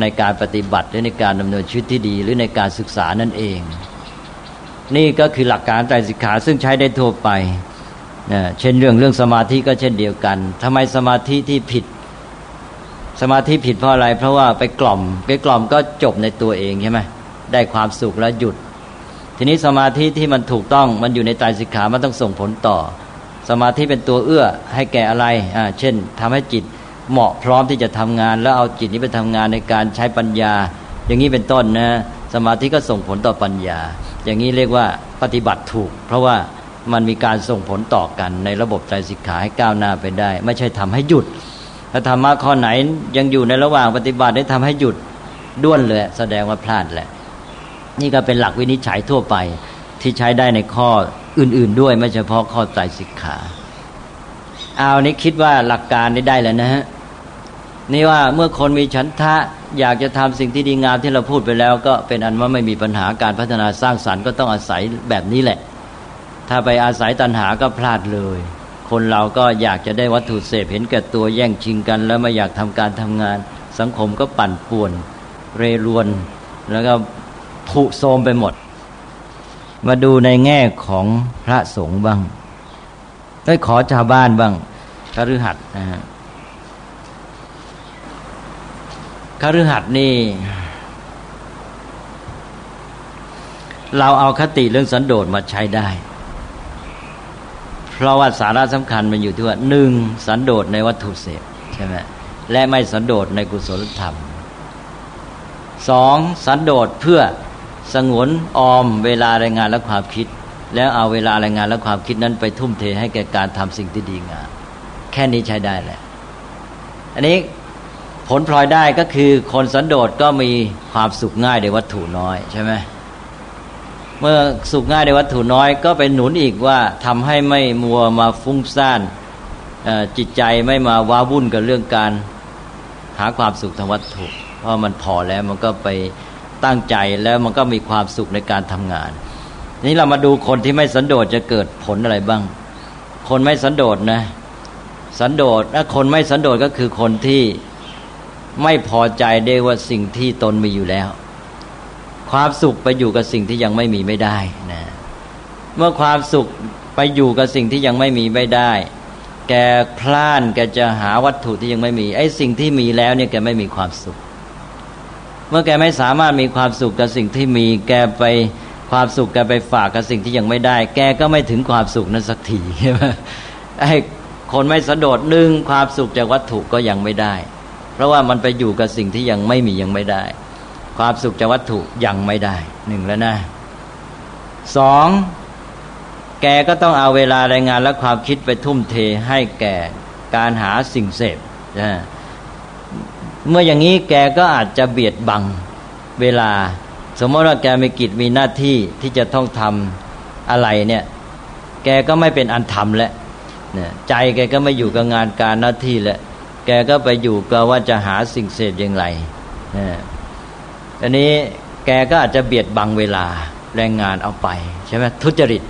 ในการปฏิบัติหรือในการดำเนินชีวิตที่ดี หรือในการศึกษานั่นเอง นี่ก็คือหลักการใจสิกขาซึ่งใช้ได้ทั่วไปนะเช่นเรื่องเรื่องสมาธิก็เช่นเดียวกันทำไมสมาธิที่ผิด สมาธิผิดเพราะอะไร เพราะว่าไปกล่อม ไปกล่อมก็จบในตัวเองใช่ไหมได้ความสุขแล้วหยุด ทีนี้สมาธิที่มันถูกต้องมันอยู่ในใจสิกขามันต้องส่งผลต่อ สมาธิเป็นตัวเอื้อให้แก่อะไรอ่าเช่นทำให้จิตเหมาะพร้อมที่จะทำงาน แล้วเอาจิตนี้ไปทำงานในการใช้ปัญญา อย่างนี้เป็นต้นนะสมาธิก็ส่งผลต่อปัญญา อย่างนี้เรียกว่าปฏิบัติถูก เพราะว่ามันมีการส่งผลต่อกันในระบบใจสิกขาให้ก้าวหน้าไปได้ ไม่ใช่ทำให้หยุดถ้าธรรมะข้อไหนยังอยู่ในระหว่างปฏิบัติได้ทำให้หยุดด้วนเลย แสดงว่าพลาดแหละ นี่ก็เป็นหลักวินิจฉัยทั่วไปที่ใช้ได้ในข้ออื่น ๆ ด้วย ไม่เฉพาะข้อใจสิกขาเอานี้คิดว่าหลักการนี้ได้แล้วนะฮะนี่ว่าเมื่อคนมีฉันทะอยากจะทำสิ่งที่ดีงามที่เราพูดไปแล้ว ก็เป็นอันว่าไม่มีปัญหาการพัฒนาสร้างสรรค์ก็ต้องอาศัยแบบนี้แหละ ถ้าไปอาศัยตัณหาก็พลาดเลย คนเราก็อยากจะได้วัตถุเสพเห็นแก่ตัวแย่งชิงกัน แล้วไม่อยากทำการทำงาน สังคมก็ปั่นป่วน เรรวน แล้วก็ ผุโทมไปหมด มาดูในแง่ของพระสงฆ์บ้างได้ขอชาวบ้านบ้างคฤหัสถ์นะฮะคฤหัสถ์นี่ เราเอาคติเรื่องสันโดษมาใช้ได้ เพราะว่าสาระสำคัญมันอยู่ที่ว่าหนึ่งสันโดษในวัตถุเสพใช่ไหมและไม่สันโดษในกุศลธรรมสองสันโดษเพื่อ สงวนออมเวลารายงานและความคิด แล้วเอาเวลารายงานและความคิดนั้นไปทุ่มเทให้แก่การทำสิ่งที่ดีงามแค่นี้ใช้ได้แหละอันนี้ผลพลอยได้ก็คือคนสันโดษก็มีความสุขง่ายในวัตถุน้อยใช่ไหมเมื่อสุขง่ายในวัตถุน้อย ก็เป็นหนุนอีกว่าทำให้ไม่มัวมาฟุ้งซ่านจิตใจไม่มาว้าวุ่นกับเรื่องการหาความสุขทางวัตถุ เพราะมันพอแล้วมันก็ไป ตั้งใจแล้วมันก็มีความสุขในการทำงาน นี้เรามาดูคนที่ไม่สันโดษจะเกิดผลอะไรบ้าง คนไม่สันโดษนะ สันโดษถ้าคนไม่สันโดษก็คือคนที่ไม่พอใจได้ว่าสิ่งที่ตนมีอยู่แล้ว ความสุขไปอยู่กับสิ่งที่ยังไม่มีไม่ได้นะเมื่อความสุขไปอยู่กับสิ่งที่ยังไม่มีไม่ได้ แกพลานแกจะหาวัตถุที่ยังไม่มี ไอ้สิ่งที่มีแล้วเนี่ยแกไม่มีความสุข เมื่อแกไม่สามารถมีความสุขกับสิ่งที่มีแกไปความสุขแกไปฝากกับสิ่งที่ยังไม่ได้ แกก็ไม่ถึงความสุขนั้นสักทีใช่ไหมไอ้คนไม่สะดดหนึ่งความสุขจากวัตถุก็ยังไม่ได้ เพราะว่ามันไปอยู่กับสิ่งที่ยังไม่มียังไม่ได้ ความสุขจากวัตถุยังไม่ได้หนึ่งแล้วนะสองแกก็ต้องเอาเวลารายงานและความคิดไปทุ่มเทให้แก่การหาสิ่งเสพ เมื่ออย่างนี้แกก็อาจจะเบียดบังเวลา สมมติว่าแกมีกิจมีหน้าที่ที่จะต้องทำอะไรเนี่ย แกก็ไม่เป็นอันทำแล้วใจแกก็ไม่อยู่กับงานการหน้าที่แล้วแกก็ไปอยู่ก็ว่าจะหาสิ่งเสพอย่างไรอันนี้แกก็อาจจะเบียดบังเวลาแรงงานเอาไปใช่ไหมทุจริต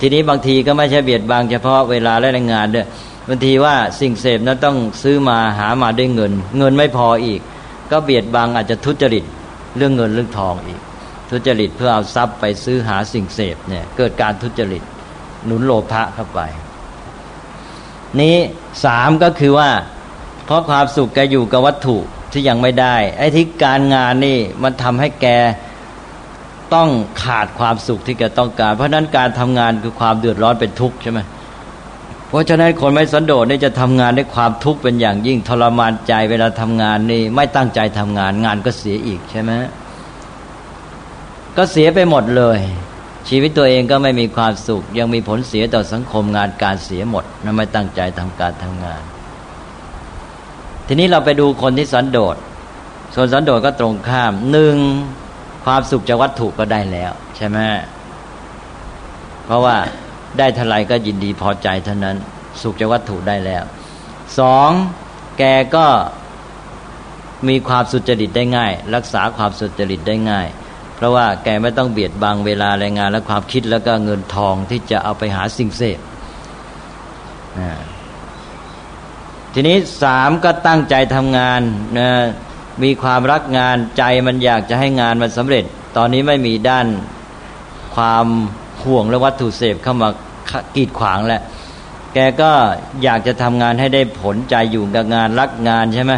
ทีนี้บางทีก็ไม่ใช่เบียดบังเฉพาะเวลาและแรงงานด้วย บางทีว่าสิ่งเสพนั้นต้องซื้อมาหามาด้วยเงิน เงินไม่พออีก ก็เบียดบังอาจจะทุจริตเรื่องเงินเรื่องทองอีก ทุจริตเพื่อเอาทรัพย์ไปซื้อหาสิ่งเสพเนี่ยเกิดการทุจริตหนุนโลภะเข้าไป นี้สามก็คือว่า เพราะความสุขแกอยู่กับวัตถุที่ยังไม่ได้ ไอ้ที่การงานนี่มันทำให้แกต้องขาดความสุขที่แกต้องการ เพราะนั้นการทำงานคือความเดือดร้อนเป็นทุกข์ใช่ไหม เพราะฉะนั้นคนไม่สันโดษนี่จะทำงานด้วยความทุกข์เป็นอย่างยิ่งทรมานใจเวลาทำงานนี่ไม่ตั้งใจทำงานงานก็เสียอีกใช่ไหมก็เสียไปหมดเลย ชีวิตตัวเองก็ไม่มีความสุข ยังมีผลเสียต่อสังคมงานการเสียหมดนั่นไม่ตั้งใจทำการทำงาน ทีนี้เราไปดูคนที่สันโดษส่วนสันโดษก็ตรงข้ามหนึ่งความสุขจากวัตถุก็ได้แล้ว ใช่ไหมเพราะว่า ได้เท่าไรก็ยินดีพอใจเท่านั้น สุขจากวัตถุได้แล้วสองแกก็มีความสุจริตได้ง่าย รักษาความสุจริตได้ง่าย เพราะว่าแกไม่ต้องเบียดบังเวลาแรงงาน และความคิดแล้วก็เงินทองที่จะเอาไปหาสิ่งเสพทีนี้สามก็ตั้งใจทำงานนะมีความรักงานใจมันอยากจะให้งานมันสำเร็จ ตอนนี้ไม่มีด้านความ ห่วงและวัตถุเสพเข้ามากีดขวางแหล้วแกก็อยากจะทำงานให้ได้ผลใจอยู่กับงานรักงานใช่ไหม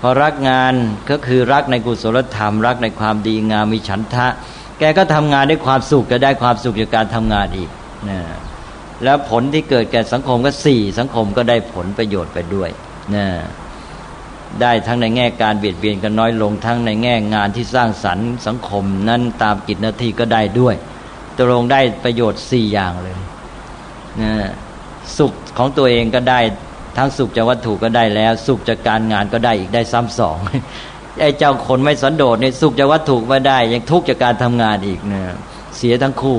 พอรักงานก็คือรักในกุศลธรรม รักในความดีงามมีฉันทะ แกก็ทำงานด้วยความสุขจะได้ความสุขจากการทำงานอีกนะแล้วผลที่เกิดแก่สังคมก็สี่สังคมก็ได้ผลประโยชน์ไปด้วยนะได้ทั้งในแง่การเบียดเบียนกันน้อยลงทั้งในแง่งานที่สร้างสรรค์สังคมนั้นตามกิจหน้าที่ก็ได้ด้วย ตกลงได้ประโยชน์สี่อย่างเลยนะสุขของตัวเองก็ได้ทั้งสุขจากวัตถุก็ได้แล้ว สุขจากการงานก็ได้อีกได้ซ้ำสองไอ้เจ้าคนไม่สันโดษเนี่ยสุขจากวัตถุม่ได้ ยังทุกข์จากการทำงานอีกเนี่ยเสียทั้งคู่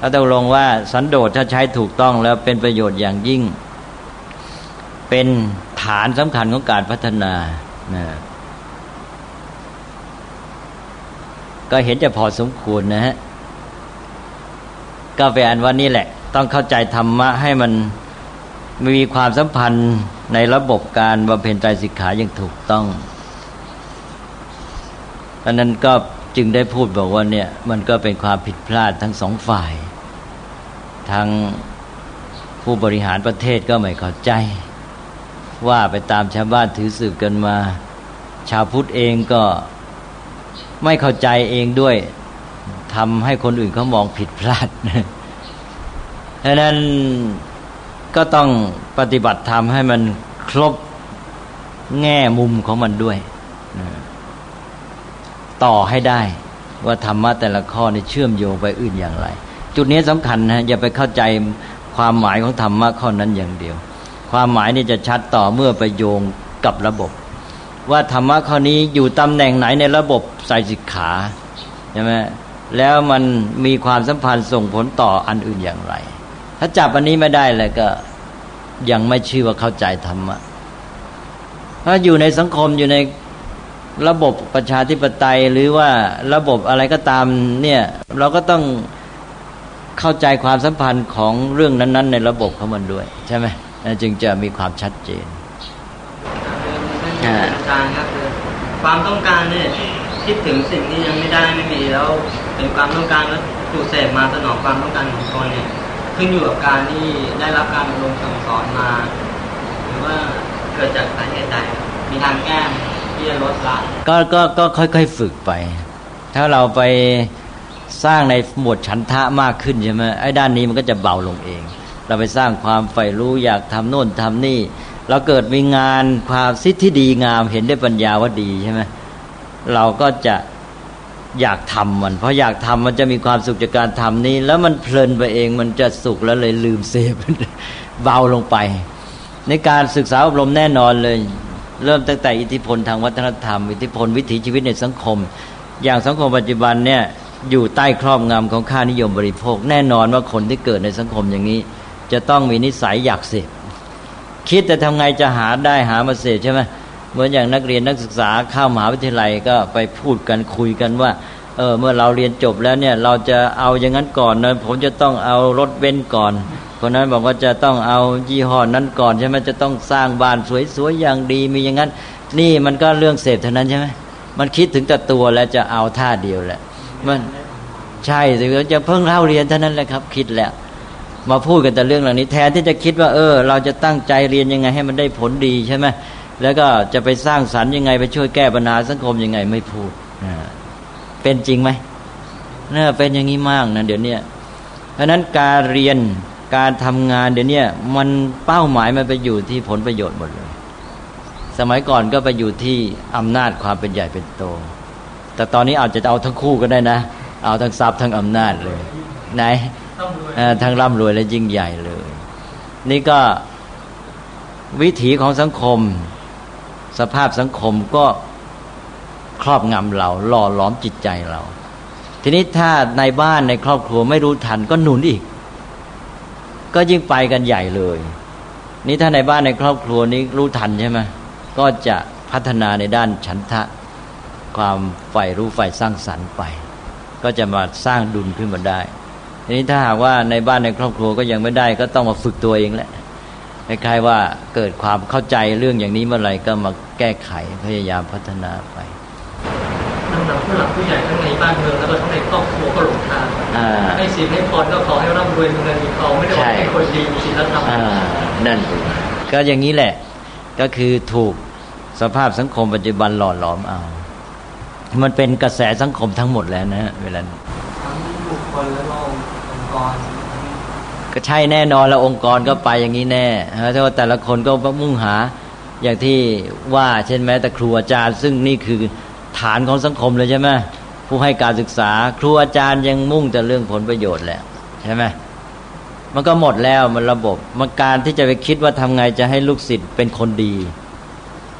ถ้าตกลงว่าสันโดษถ้าใช้ถูกต้องแล้วเป็นประโยชน์อย่างยิ่ง เป็นฐานสำคัญของการพัฒนานะก็เห็นจะพอสมควรนะฮะ ก็เป็นอันว่านี่แหละ ต้องเข้าใจธรรมะให้มันมีความสัมพันธ์ในระบบการบำเพ็ญใจสิกขาอย่างถูกต้องอันนั้นก็จึงได้พูดบอกว่าเนี่ยมันก็เป็นความผิดพลาดทั้งสองฝ่ายทางผู้บริหารประเทศก็ไม่เข้าใจ ว่าไปตามชาวบ้านถือสืบกันมา ชาวพุทธเองก็ไม่เข้าใจเองด้วย ทำให้คนอื่นเขามองผิดพลาดดังนั้นก็ต้องปฏิบัติธรรมให้มันครบแง่มุมของมันด้วย ต่อให้ได้ว่าธรรมะแต่ละข้อนี่เชื่อมโยงไปอื่นอย่างไร จุดนี้สำคัญนะอย่าไปเข้าใจความหมายของธรรมะข้อนั้นอย่างเดียว ความหมายนี่จะชัดต่อเมื่อไปโยงกับระบบ ว่าธรรมะข้อนี้อยู่ตำแหน่งไหนในระบบใส่สิกขาใช่ไหม แล้วมันมีความสัมพันธ์ส่งผลต่ออันอื่นอย่างไร ถ้าจับอันนี้ไม่ได้เลยก็ยังไม่ชื่อว่าเข้าใจธรรมะถ้าอยู่ในสังคมอยู่ในระบบประชาธิปไตยหรือว่าระบบอะไรก็ตามเนี่ย เราก็ต้องเข้าใจความสัมพันธ์ของเรื่องนั้น ๆ ในระบบของมันด้วย ใช่ไหมจึงจะมีความชัดเจนอาจารย์ครับคือความต้องการเนี่ยคิดถึงสิ่งที่ยังไม่ได้ไม่มีแล้ว เป็นความต้องการแล้วถูกเสพมาสนองความต้องการของตนเนี่ยขึ้นอยู่กับการที่ได้รับการอบรมสั่งสอนมา หรือว่าเกิดจากสาเหตุใดมีทางแก้ที่จะลดละก็ก็ก็ค่อยๆฝึกไป ถ้าเราไปสร้างในหมวดฉันทะมากขึ้นใช่ไหมไอ้ด้านนี้มันก็จะเบาลงเอง เราไปสร้างความใฝ่รู้อยากทำโน่นทำนี่ เราเกิดมีงานความสิทธิที่ดีงามเห็นได้ปัญญาว่าดีใช่ไหมเราก็จะ อยากทำมัน เพราะอยากทำมันจะมีความสุขจากการทำนี้ แล้วมันเพลินไปเองมันจะสุขแล้วเลยลืมเสพเบาลงไป ในการศึกษาอบรมแน่นอนเลย เริ่มตั้งแต่อิทธิพลทางวัฒนธรรม อิทธิพลวิถีชีวิตในสังคม อย่างสังคมปัจจุบันเนี่ยอยู่ใต้ครอบงำของค่านิยมบริโภค แน่นอนว่าคนที่เกิดในสังคมอย่างนี้ จะต้องมีนิสัยอยากเสพคิดแต่ทำไงจะหาได้หามาเสพใช่ไหม เหมือนอย่างนักเรียนนักศึกษาเข้ามหาวิทยาลัยก็ไปพูดกันคุยกันว่าเออเมื่อเราเรียนจบแล้วเนี่ยเราจะเอาอย่างนั้นก่อนนะผมจะต้องเอารถเบนซ์ก่อนคนนั้นบอกว่าจะต้องเอายี่ห้อนั้นก่อนใช่ไหมจะต้องสร้างบ้านสวยๆอย่างดีมีอย่างนั้น นี่มันก็เรื่องเสพเท่านั้นใช่ไหมมันคิดถึงแต่ตัวแล้วจะเอาท่าเดียวแหละมันใช่สิจะเพิ่งเล่าเรียนเท่านั้นแหละครับ คิดแล้ว มาพูดกันแต่เรื่องเหล่านี้แทนที่จะคิดว่า เออ เราจะตั้งใจเรียนยังไงให้มันได้ผลดีใช่ไหม แล้วก็จะไปสร้างสรรค์ยังไง ไปช่วยแก้ปัญหาสังคมยังไงไม่พูดเป็นจริงไหมน่าเป็นอย่างนี้มากนะเดี๋ยวนี้เพราะนั้นการเรียนการทำงานเดี๋ยวนี้มันเป้าหมายมันไปอยู่ที่ผลประโยชน์หมดเลย สมัยก่อนก็ไปอยู่ที่อำนาจความเป็นใหญ่เป็นโต แต่ตอนนี้อาจจะเอาทั้งคู่ก็ได้นะ เอาทั้งทรัพย์ทั้งอำนาจเลย ไหนทั้งร่ำรวยและยิ่งใหญ่เลย นี่ก็วิถีของสังคม สภาพสังคมก็ครอบงำเราหล่อหลอมจิตใจเราททีนี้ถ้าในบ้านในครอบครัวไม่รู้ทันก็หนุนอีก ก็ยิ่งไปกันใหญ่เลย นี่ถ้าในบ้านในครอบครัวนี้รู้ทันใช่ไหมก็จะพัฒนาในด้านฉันทะ ความใฝ่รู้ใฝ่สร้างสรรค์ไป ก็จะมาสร้างดุลขึ้นมาได้ทีนี้ถ้าหากว่าในบ้านในครอบครัวก็ยังไม่ได้ ก็ต้องมาฝึกตัวเองแหละ คล้ายๆว่าเกิดความเข้าใจเรื่องอย่างนี้เมื่อไหร่ก็มาแก้ไขพยายามพัฒนาไปทั้งหลักผู้หลักผู้ใหญ่ทั้งในบ้านเมืองแล้วก็ทั้งในครอบครัวก็หลงทางให้ศีลให้พรก็ขอให้ร่ำรวยเงินมีทองไม่ได้ว่าให้คนดีมีศีลธรรมนั่นก็อย่างนี้แหละ ก็คือถูกสภาพสังคมปัจจุบันหล่อหลอมเอา มันเป็นกระแสสังคมทั้งหมดแล้วนะเวลาทั้งบุคคลและองค์กร ก็ใช่แน่นอนแล้วองค์กรก็ไปอย่างนี้แน่เพราะแต่ละคนก็มุ่งหาอย่างที่ว่าเช่นแม้แต่ครูอาจารย์ ซึ่งนี่คือฐานของสังคมเลยใช่ไหมผู้ให้การศึกษา ครูอาจารย์ยังมุ่งแต่เรื่องผลประโยชน์แหละใช่ไหมมันก็หมดแล้วมันระบบมันการที่จะไปคิดว่าทำไงจะให้ลูกศิษย์เป็นคนดี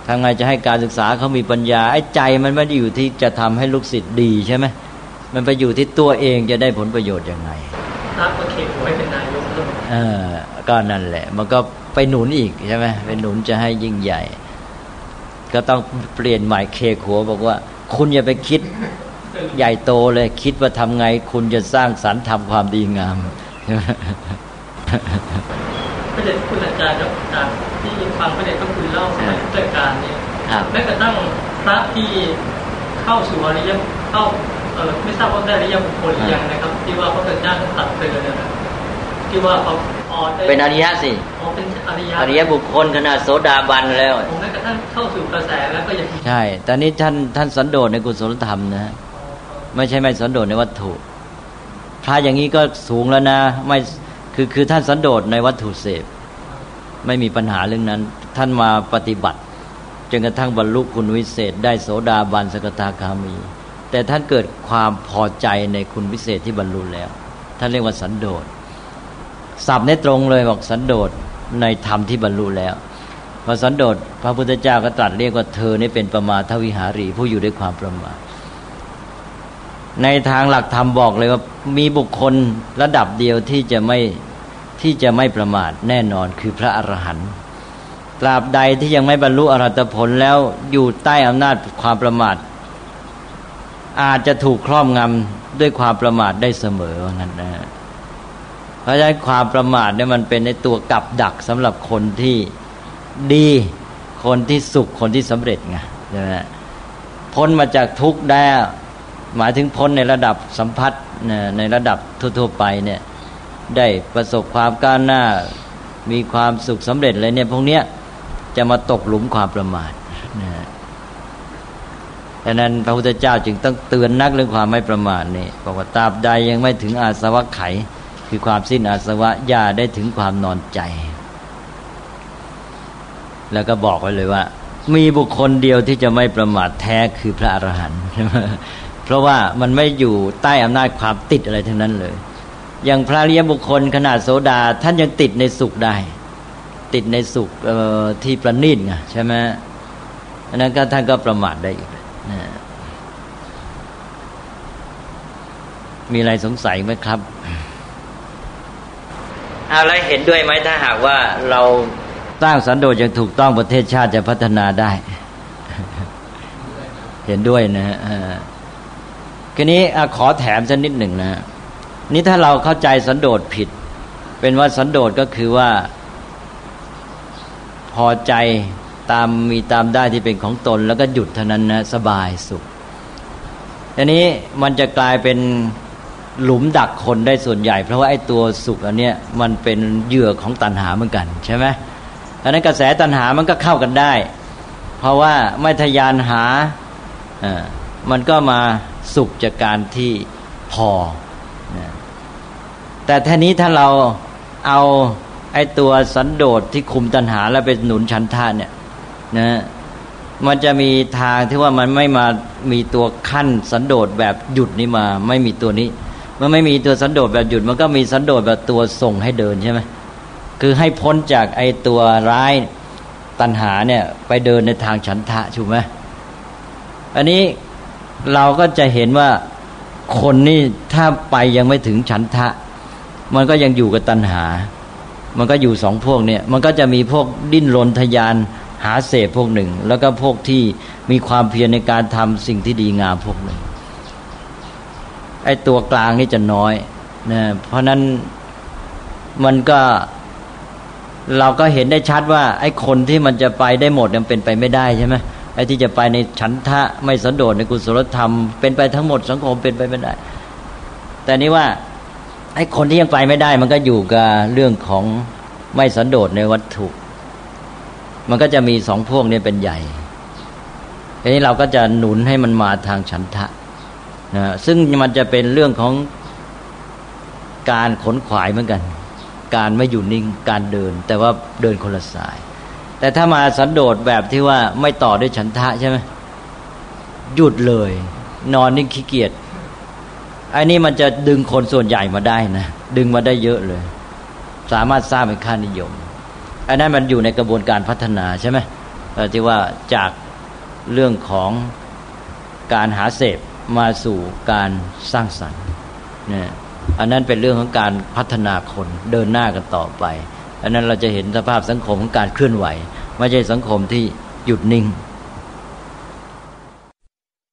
ทำไงจะให้การศึกษาเขามีปัญญาไอ้ใจมันไม่ได้อยู่ที่จะทำให้ลูกศิษย์ดีใช่ไหมมันไปอยู่ที่ตัวเองจะได้ผลประโยชน์ยังไง เออก็นั่นแหละ มันก็ไปหนุนอีกใช่ไหมไปหนุนจะให้ยิ่งใหญ่ ก็ต้องเปลี่ยนใหม่เคขัวบอกว่า คุณอย่าไปคิดใหญ่โตเลย คิดว่าทำไง คุณจะสร้างสรรค์ทำความดีงามใช่ไหมพระเดชคุณอาจารย์ครับจากที่ฟังพระเดชก็คือเล่าสมัยพุทธกาลเนี่ยแม้กระทั่งพระที่เข้าสู่อริยเข้าเออไม่ทราบว่าได้อริยบุคคลหรือยังนะครับ ที่ว่าพระพุทธเจ้าท่านตัดเตือนนะ ที่ว่าเขาเป็นอริยะสิเป็นอริยะอริยบุคคลขนาดโสดาบันแล้วผมแม้กระทั่งเข้าสู่กระแสแล้วก็ยังใช่แต่นี้ท่านท่านสันโดษในกุศลธรรมนะไม่ใช่ไม่สันโดษในวัตถุพระอย่างนี้ก็สูงแล้วนะ ไม่คือคือท่านสันโดษในวัตถุเสพ ไม่มีปัญหาเรื่องนั้น ท่านมาปฏิบัติจนกระทั่งบรรลุคุณวิเศษ ได้โสดาบันสกทาคามี แต่ท่านเกิดความพอใจในคุณวิเศษที่บรรลุแล้ว ท่านเรียกว่าสันโดษ สับในตรงเลยบอกสันโดษในธรรมที่บรรลุแล้วพอสันโดษพระพุทธเจ้าก็ตรัสเรียกว่าเธอนี่เป็นประมาทวิหารีผู้อยู่ด้วยความประมาทในทางหลักธรรมบอกเลยว่ามีบุคคลระดับเดียวที่จะไม่ที่จะไม่ประมาทแน่นอนคือพระอรหันต์ตราบใดที่ยังไม่บรรลุอรหัตผลแล้วอยู่ใต้อำนาจความประมาท อาจจะถูกครอบงำด้วยความประมาทได้เสมอว่างั้นนะ เพราะฉะนั้นความประมาทเนี่ยมันเป็นในตัวกับดักสำหรับคนที่ดีคนที่สุขคนที่สำเร็จไงใช่ไหมพ้นมาจากทุกข์ได้หมายถึงพ้นในระดับสัมผัสในระดับทั่วๆไปเนี่ยได้ประสบความก้าวหน้ามีความสุขสำเร็จเลยเนี่ยพวกเนี้ยจะมาตกหลุมความประมาทนะดังนั้นพระพุทธเจ้าจึงต้องเตือนนักเรื่องความไม่ประมาทนี่บอกว่าตราบใดยังไม่ถึงอาสวะไข คือความสิ้นอาสวะอย่าได้ถึงความนอนใจ แล้วก็บอกไว้เลยว่า มีบุคคลเดียวที่จะไม่ประมาทแท้คือพระอรหันต์เพราะว่ามันไม่อยู่ใต้อำนาจความติดอะไรทั้งนั้นเลย อย่างพระเรียบุคคลขนาดโสดาท่านยังติดในสุขได้ ติดในสุขที่ประณีตไงใช่ไหมอันนั้นก็ท่านก็ประมาทได้อีกนะมีอะไรสงสัยไหมครับ อะไรเห็นด้วยไหมถ้าหากว่าเราตั้งสันโดษอย่างถูกต้องประเทศชาติจะพัฒนาได้ เห็นด้วยนะฮะทีนี้ขอแถมสักนิดหนึ่งนะนี่ถ้าเราเข้าใจสันโดษผิด เป็นว่าสันโดษก็คือว่า พอใจตามมีตามได้ที่เป็นของตน แล้วก็หยุดเท่านั้นนะสบายสุขทีนี้มันจะกลายเป็น หลุมดักคนได้ส่วนใหญ่ เพราะว่าไอ้ตัวสุขอันเนี้ยมันเป็นเหยื่อของตัณหาเหมือนกันใช่ไหมดังนั้นกระแสตัณหามันก็เข้ากันได้ เพราะว่าไม่ทยานหาอ่ามันก็มาสุขจากการที่พอ แต่ท่านี้ถ้าเราเอาไอ้ตัวสันโดษที่คุมตัณหาแล้วไปหนุนชันทาเนี่ยนะมันจะมีทางที่ว่ามันไม่มามีตัวขั้นสันโดษแบบหยุดนี่มา ไม่มีตัวนี้ มันไม่มีตัวสันโดษแบบหยุด มันก็มีสันโดษแบบตัวส่งให้เดินใช่ไหมคือให้พ้นจากไอ้ตัวร้ายตัณหาเนี่ย ไปเดินในทางฉันทะถูกไหมอันนี้เราก็จะเห็นว่าคนนี่ถ้าไปยังไม่ถึงฉันทะ มันก็ยังอยู่กับตัณหา มันก็อยู่สองพวกเนี่ย มันก็จะมีพวกดิ้นรนทยานหาเสพพวกหนึ่ง แล้วก็พวกที่มีความเพียรในการทำสิ่งที่ดีงามพวกหนึ่ง ไอ้ตัวกลางนี่จะน้อยนะเพราะนั้นมันก็เราก็เห็นได้ชัดว่า ไอ้คนที่มันจะไปได้หมดมันเป็นไปไม่ได้ใช่ไหมไอ้ที่จะไปในฉันทะไม่สันโดษในกุศลธรรมเป็นไปทั้งหมดสังคมเป็นไปไม่ได้ แต่นี้ว่าไอ้คนที่ยังไปไม่ได้ มันก็อยู่กับเรื่องของไม่สันโดษในวัตถุ มันก็จะมีสองพวกนี้เป็นใหญ่ทีนี้เราก็จะหนุนให้มันมาทางฉันทะ นะซึ่งมันจะเป็นเรื่องของการขนขวายเหมือนกัน การไม่อยู่นิ่งการเดิน แต่ว่าเดินคนละสาย แต่ถ้ามาสันโดษแบบที่ว่าไม่ต่อด้วยฉันทะใช่ไหมหยุดเลย นอนนิ่งขี้เกียจไอ้นี่มันจะดึงคนส่วนใหญ่มาได้นะ ดึงมาได้เยอะเลย สามารถสร้างเป็นค่านิยมไอ้นั้นมันอยู่ในกระบวนการพัฒนาใช่ไหมที่ว่าจากเรื่องของการหาเสพ มาสู่การสร้างสรรค์เนี่ยอันนั้นเป็นเรื่องของการพัฒนาคนเดินหน้ากันต่อไป อันนั้นเราจะเห็นสภาพสังคมของการเคลื่อนไหว ไม่ใช่สังคมที่หยุดนิ่ง